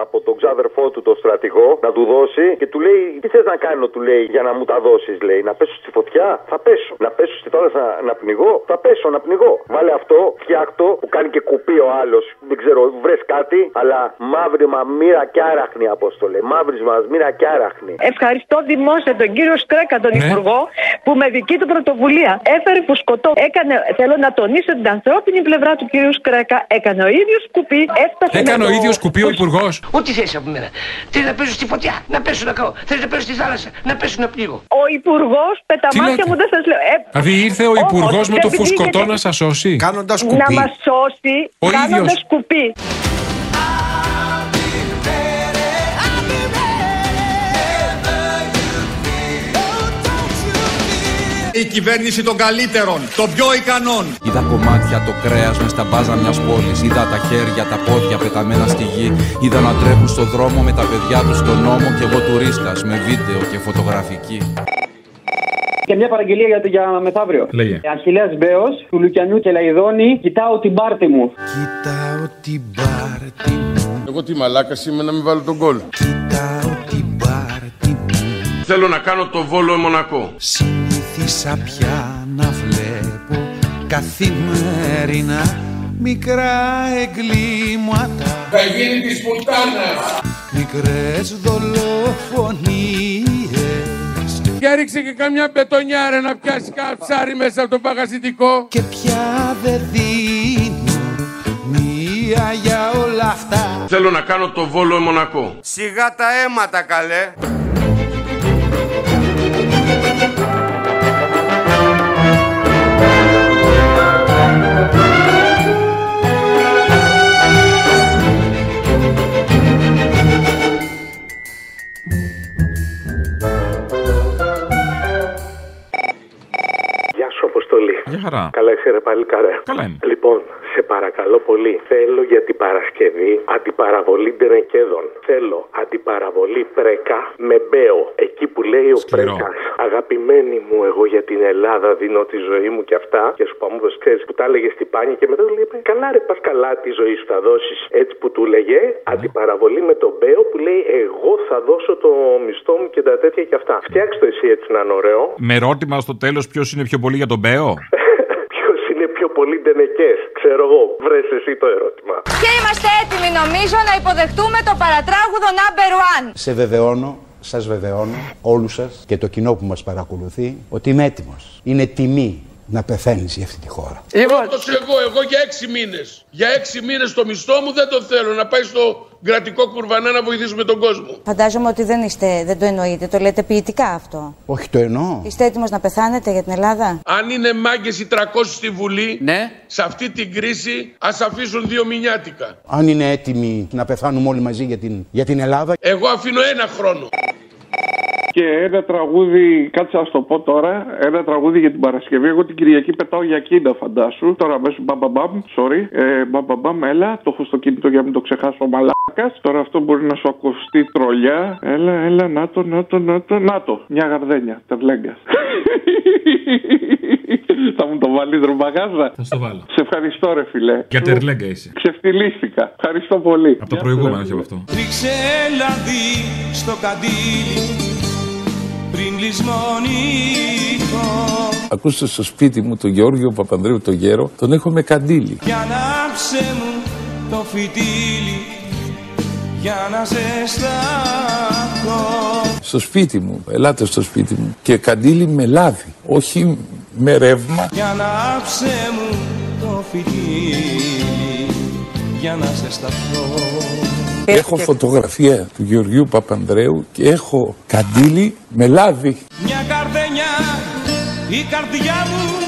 από τον ξάδερφό του, τον στρατηγό, να του δώσει και του λέει: Τι θες να κάνω, του λέει, για να μου τα δώσεις, λέει. Να πέσω στη φωτιά, θα πέσω. Να πέσω στη θάλασσα να, να πνιγώ, θα πέσω να πνιγώ. Βάλε αυτό, φτιάχτο που κάνει και κουπί ο άλλος. Δεν ξέρω, βρες κάτι, αλλά μαύρημα μοίρα και άραχνη, Απόστολε. Μαύρισμα μοίρα και άραχνη. Ευχαριστώ δημόσια τον κύριο Σκρέκα, τον Υπουργό, που με δική του πρωτοβουλία έφερε που σκοτώ. Έκανε, θέλω να τονίσω την ανθρώπινη πλευρά του κύριου Σκρέκα. Έκανε ο ίδιος κουπί, έφτασε. Έκανε με ο το- ίδιος κουπί ο υπουργός. Ό,τι θες από μένα. Θέλει να πέσω στη φωτιά, να πέσω να καώ. Θέλει να πέσω στη θάλασσα, να πέσω να πνίγω. Ο υπουργός, με τα Τι μάτια λέτε; μου δεν σας λέω. Ε, Δηλαδή ήρθε ο όχι, υπουργός με το επειδή φουσκωτό είχε- να σας σώσει; Κάνοντα Να μας σώσει Ο κάνοντας ίδιος. Κυβέρνηση των καλύτερων, των πιο ικανών. Είδα κομμάτια το κρέας μες στα μπάζα μιας πόλης. Είδα τα χέρια, τα πόδια πεταμένα στη γη. Είδα να τρέχουν στο δρόμο με τα παιδιά τους στον νόμο και εγώ τουρίστας με βίντεο και φωτογραφική. Και μια παραγγελία για, για μεθαύριο. Λέγε. Αχιλέας Μπέος, του Λουκιανιού και Λαϊδόνη, κοιτάω την πάρτη μου. Κοιτάω την πάρτη μου. Εγώ τι μαλάκα είμαι να μην βάλω τον κόλ. Κοιτάω την πάρτη μου. Θέλω να κάνω το βόλο Μονακό. Συνήθισα πια να βλέπω καθημερινά μικρά εγκλήματα. Θα γίνει της πουλτάνας. Μικρές δολοφονίες Για ρίξε και καμιά μπετονιάρα να πιάσει καψάρι μέσα από το παγασιτικό. Και πια δεν δίνω μία για όλα αυτά Θέλω να κάνω το βόλο Μονακό. Σιγά τα αίματα καλέ. Είσαι ρε παλικάρε. Καλά είμαι. Λοιπόν, σε παρακαλώ πολύ. Θέλω για την Παρασκευή αντιπαραβολή Ντενεκέδων. Θέλω αντιπαραβολή Πρέκα με Μπέο. Εκεί που λέει ο Πρέκα. Αγαπημένη μου, εγώ για την Ελλάδα δίνω τη ζωή μου και αυτά. Και σου πάμε ξέρεις που τα έλεγε στην πάνια και μετά του λέει Καλά, ρε, πα καλά, τη ζωή σου θα δώσεις. Έτσι που του λέγε αντιπαραβολή με τον Μπέο που λέει Εγώ θα δώσω το μισθό μου και τα τέτοια και αυτά. Φτιάξτε το εσύ έτσι να είναι ωραίο. Με ερώτημα στο τέλος ποιος είναι πιο πολύ για τον Μπέο; Ποιο είναι πιο πολύ ντενεκές, ξέρω εγώ. Βρες εσύ το ερώτημα. Και είμαστε έτοιμοι νομίζω να υποδεχτούμε το παρατράγουδο number one. Σε βεβαιώνω, σας βεβαιώνω, όλους σας και το κοινό που μας παρακολουθεί, ότι είμαι έτοιμος. Είναι τιμή να πεθαίνεις για αυτή τη χώρα. Πρώτος εγώ, εγώ για έξι μήνες. Για έξι μήνες το μισθό μου δεν το θέλω να πάει στο κρατικό κουρβανά να βοηθήσουμε τον κόσμο. Φαντάζομαι ότι δεν, είστε, δεν το εννοείτε, το λέτε ποιητικά αυτό. Όχι το εννοώ. Είστε έτοιμος να πεθάνετε για την Ελλάδα; Αν είναι μάγκες οι 300 στη Βουλή, Ναι. σε αυτή την κρίση ας αφήσουν δύο μηνιάτικα. Αν είναι έτοιμοι να πεθάνουμε όλοι μαζί για την, για την Ελλάδα. Εγώ αφήνω ένα χρόνο. Και ένα τραγούδι, κάτσε να σου το πω τώρα, ένα τραγούδι για την Παρασκευή. Εγώ την Κυριακή πετάω για κίντα, φαντάσου. Τώρα αμέσως μπαμπαμπαμ, sorry. Ε, μπαμπαμπαμ, έλα, το έχω στο κινητό για να μην το ξεχάσω ο μαλάκας. Τώρα αυτό μπορεί να σου ακουστεί τρολιά. Έλα, έλα, να το, να το, να το, να το. Μια γαρδένια, τερλέγκα. Θα μου το βάλεις δρομπαγάζα. Θα στο βάλω. Σε ευχαριστώ, ρε φιλέ. Για τερλέγκα είσαι. Ξεφτυλίστηκα. Ευχαριστώ πολύ. Από το προηγούμενο όχι από αυτό. Ρίξε λαδί στο καντήλι πριν λησμονηθώ Ακούστε στο σπίτι μου τον Γεώργιο Παπανδρέου τον γέρο, τον έχω με καντήλι. Κι ανάψε μου το φυτίλι για να ζεσταθώ Στο σπίτι μου, ελάτε στο σπίτι μου. Και καντήλι με λάδι, όχι με ρεύμα. Κι ανάψε μου το φυτίλι για να ζεσταθώ Έχω φωτογραφία του Γεωργίου Παπανδρέου και έχω καντήλι με λάδι. Μια καρδενιά η καρδιά μου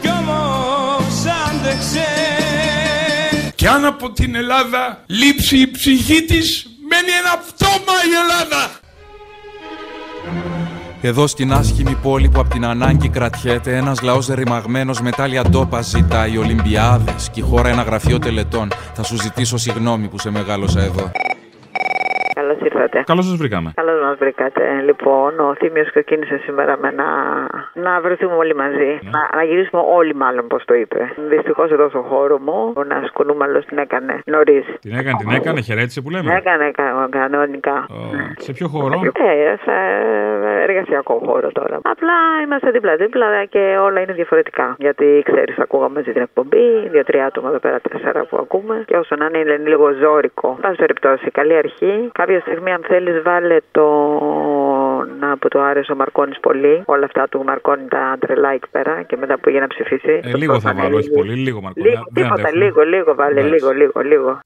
κι όμως άντεξε Κι αν από την Ελλάδα λείψει η ψυχή της, μένει ένα πτώμα η Ελλάδα. Εδώ στην άσχημη πόλη που από την ανάγκη κρατιέται, ένας λαός ρημαγμένος με τάλια ντόπα ζητάει Ολυμπιάδες και η χώρα ένα γραφείο τελετών. Θα σου ζητήσω συγγνώμη που σε μεγάλωσα εδώ. Καλώς ήρθατε. Καλώς σας βρήκαμε. Καλώς μας βρήκατε. Λοιπόν, ο Θήμιος ξεκίνησε σήμερα με να, να βρεθούμε όλοι μαζί. Να, να γυρίσουμε όλοι, μάλλον, πώ το είπε. Δυστυχώς εδώ στο χώρο μου, ο Νας Κουνούμαλο την έκανε νωρίς. Την έκανε, την έκανε, χαιρέτησε που λέμε. Έκανε κα- κανονικά. Ω, Σε ποιο χώρο; Ε, σε εργασιακό χώρο τώρα. Απλά είμαστε δίπλα-δίπλα και όλα είναι διαφορετικά. Γιατί ξέρεις, ακούγαμε μαζί την εκπομπή, δύο-τρία άτομα εδώ πέρα, τέσσερα που ακούμε. Και όσο να είναι, είναι λίγο ζώρικο. Πάση περιπτώσει, καλή αρχή. Κάποια στιγμή, αν θέλεις, βάλε τον που του άρεσε ο Μαρκόνη πολύ. Όλα αυτά του Μαρκόνη τα τρελά εκεί πέρα και μετά που πήγε να ψηφίσει. Ε, λίγο θα βάλω, όχι πολύ, λίγο Μαρκόνη. Λίγο, Δεν τίποτα, αντέχουμε. λίγο, λίγο, βάλε, Εντάξει. λίγο, λίγο, λίγο.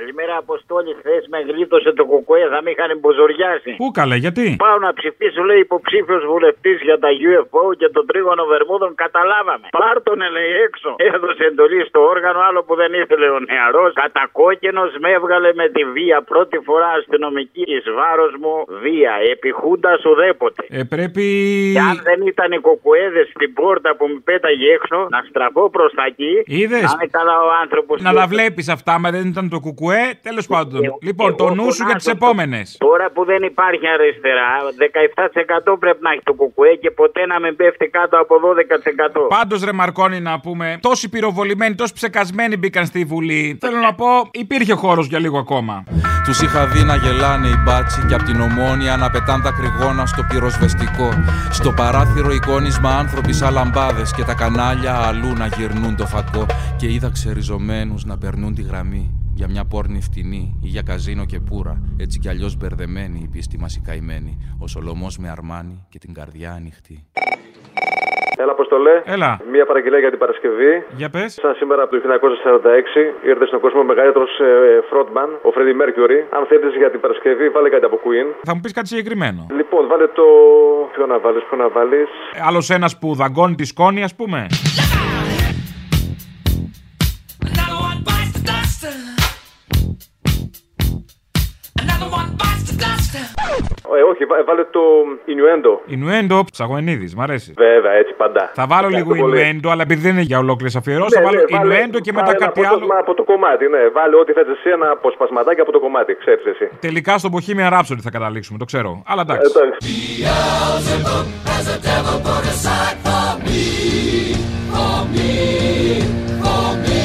Καλημέρα, Αποστόλη. Χθες με γλίτωσε το κουκουέ, θα με είχαν μποζοριάσει. Πού καλέ, γιατί; Πάω να ψηφίσω, λέει υποψήφιος βουλευτής για τα UFO και τον τρίγωνο Βερμούδων. Καταλάβαμε. Πάρτονε, λέει έξω. Έδωσε εντολή στο όργανο, άλλο που δεν ήθελε ο νεαρός. Κατακόκκινος με έβγαλε με τη βία. Πρώτη φορά αστυνομική εις βάρος μου βία. Επιχούντα ουδέποτε. Ε, πρέπει. Και αν δεν ήταν οι κοκουέδε στην πόρτα που με πέταγε έξω, να στραφώ προς τα εκεί. Είδες; Να είναι καλά ο άνθρωπος. Να τα βλέπεις αυτά, μα δεν ήταν το κουκουέ. Τέλος πάντων. Λοιπόν, το νου σου για τις φωνάζω το- επόμενες. Τώρα που δεν υπάρχει αριστερά, 17% πρέπει να έχει το κουκουέ και ποτέ να μην πέφτει κάτω από 12%. Πάντως, ρε Μαρκόνη, να πούμε, τόσοι πυροβολημένοι, τόσοι ψεκασμένοι μπήκαν στη Βουλή. Θέλω να πω, υπήρχε χώρος για λίγο ακόμα. Τους είχα δει να γελάνε οι μπάτσι και απ' την ομόνια να πετάν τα κρυγόνα στο πυροσβεστικό. Στο παράθυρο εικόνισμα άνθρωποι σαν λαμπάδες και τα κανάλια αλλού να γυρνούν το φακό. Και είδα ξεριζωμένους να περνούν τη γραμμή για μια πόρνη φτηνή ή για καζίνο και πουρα. Έτσι κι αλλιώς μπερδεμένη η πίστη μας η καημένη. Ο Σολομός με αρμάνι και την καρδιά ανοιχτή. Έλα, Αποστολέ. Έλα. Μία παραγγελία για την Παρασκευή. Για πες. Σαν σήμερα από το 1946 ήρθε στον κόσμο ο μεγαλύτερος frontman, ο Freddie Mercury. Αν θέλεις για την Παρασκευή, βάλε κάτι από Queen. Θα μου πεις κάτι συγκεκριμένο. Λοιπόν, βάλε το. Ποιο να βάλεις, ποιο να βάλεις. Άλλος ένας που δαγκώνει τη σκόνη, ας πούμε. Ε, όχι, βά- βάλε το Ινουέντο. Ινουέντο, Ψαγοενίδη, μ' αρέσει. Βέβαια, έτσι παντά. Θα βάλω Ευχαριστώ λίγο πολύ. Ινουέντο, αλλά επειδή δεν είναι για ολόκληρες αφιερώσεις, Ναι, θα βάλω ναι, βάλε- Ινουέντο και μετά βάλε ένα κάτι άλλο. απόσπασμα από το κομμάτι, ναι. Βάλε ό,τι θες εσύ, ένα αποσπασματάκι από το κομμάτι, ξέρεις εσύ. Τελικά στο Bohemian Rhapsody θα καταλήξουμε, το ξέρω. Αλλά Ε, εντάξει. εντάξει. Has a devil put aside for me, for me, for me.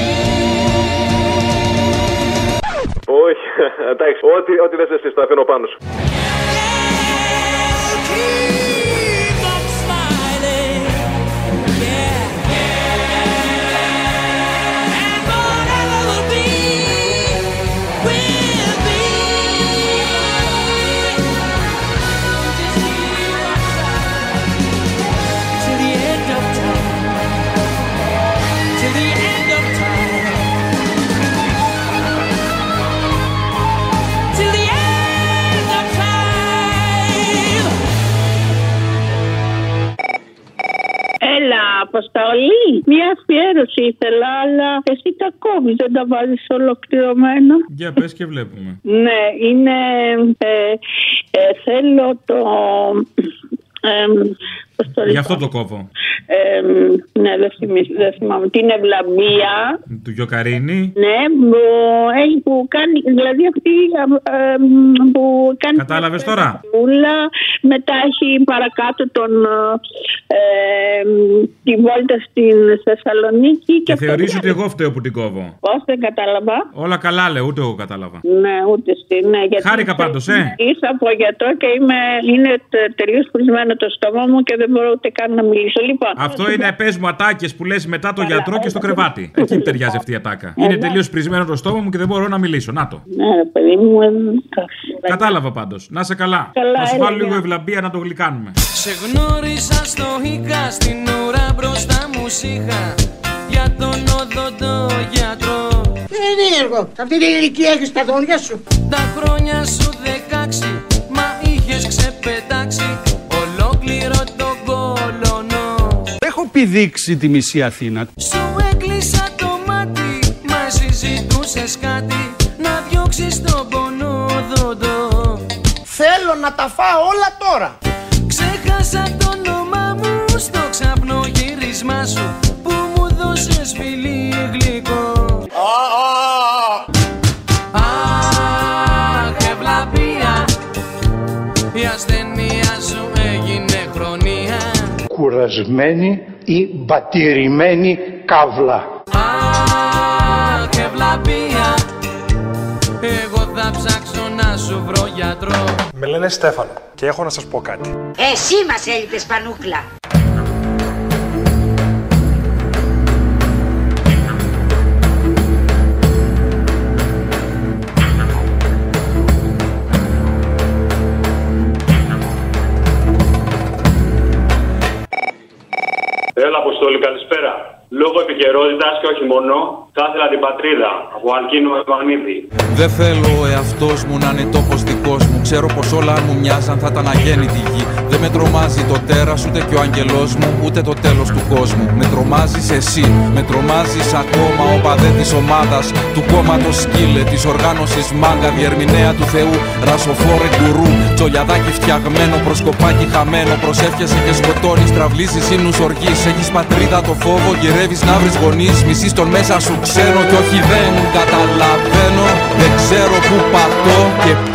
Όχι, εντάξει, ό,τι, ό,τι θες εσύ, το αφήνω πάνω σου. here. Έλα, Αποστολή. Μια αφιέρωση ήθελα, αλλά εσύ τα κόβεις, δεν τα βάζεις ολοκληρωμένα. Για πες και βλέπουμε. Ναι, είναι. Ε, ε, θέλω το. εμ, πώς το Γι' λέω. αυτό το κόβω. Εμ, ναι, δεν, θυμι- δεν θυμάμαι. Την ευλαμπία. Του Γιοκαρίνη. Ναι, που, έχει, που κάνει, δηλαδή αυτή εμ, που κάνει... Κατάλαβες τώρα; Ούλα, μετά έχει παρακάτω τον, ε, εμ, τη βόλτα στην Θεσσαλονίκη και, Και θεωρείς ότι εγώ φταίω που την κόβω; Πώς δεν κατάλαβα. Όλα καλά λέω, ούτε εγώ κατάλαβα. Ναι, ούτε στη, ναι. Γιατί Χάρηκα πάντως, ε. Ήρθα από γιατρό και είμαι, είναι τελείως πρισμένο το στόμα μου και δεν μπορώ ούτε καν να μιλήσω. Λοιπόν, Αυτό είναι πες μου ατάκες που λες μετά το γιατρό και στο κρεβάτι. Εκεί ταιριάζει αυτή η ατάκα. Είναι τελείως πρισμένο το στόμα μου και δεν μπορώ να μιλήσω. Να το. Ναι, ρε παιδί μου, ε, Κατάλαβα πάντως. Να σε καλά. Καλά, Θα σου έλα, βάλω λίγο γεια. ευλαμπία να το γλυκάνουμε. Σε γνώρισα στο Ίκα στην ώρα μπροστά μου σίχα για τον οδοντό γιατρό. Δεν είναι έργο. Σε αυτή την ηλικία έχεις τα δόντια σου. Τα χρόνια σου δεκάξι μα είχες ξεπετάξει πηδήξει τη μισή Αθήνα. Σου έκλεισα το μάτι μα συζητούσες κάτι να διώξεις τον πονόδοντο. Θέλω να τα φάω όλα τώρα. Κουρασμένη ή μπατηρημένη καύλα. Αχ, ευλαπία, εγώ θα ψάξω να σου βρω γιατρό. Με λένε Στέφανο και έχω να σας πω κάτι. Εσύ μας έλειπες πανούκλα. Αποστόλη, καλησπέρα. Λόγω επικαιρότητας και όχι μόνο, θα ήθελα την πατρίδα από Αλκίνο Ευανίδη. Δεν θέλω ο εαυτός μου να είναι τόπος δικό μου. Ξέρω πως όλα αν μου μοιάζαν θα ήταν αγέννητη γη. Δεν με τρομάζει το τέρας ούτε και ο αγγελό μου, ούτε το τέλος του κόσμου. Με τρομάζεις εσύ, με τρομάζεις ακόμα ο παδέ της ομάδας, του κόμματος σκύλε, τη οργάνωσης μάγκα, διερμηνέα του Θεού, ρασοφόρε γκουρού. Τσολιαδάκι φτιαγμένο, προσκοπάκι χαμένο. Προσεύχεσαι και σκοτώνεις, τραυλίζεις ύμνους οργή. Έχεις πατρίδα το φόβο, γυρεύεις να βρει γονείς. Μισή τον μέσα σου ξέρω κι όχι δεν καταλαβαίνω. Δεν ξέρω που πατώ και πού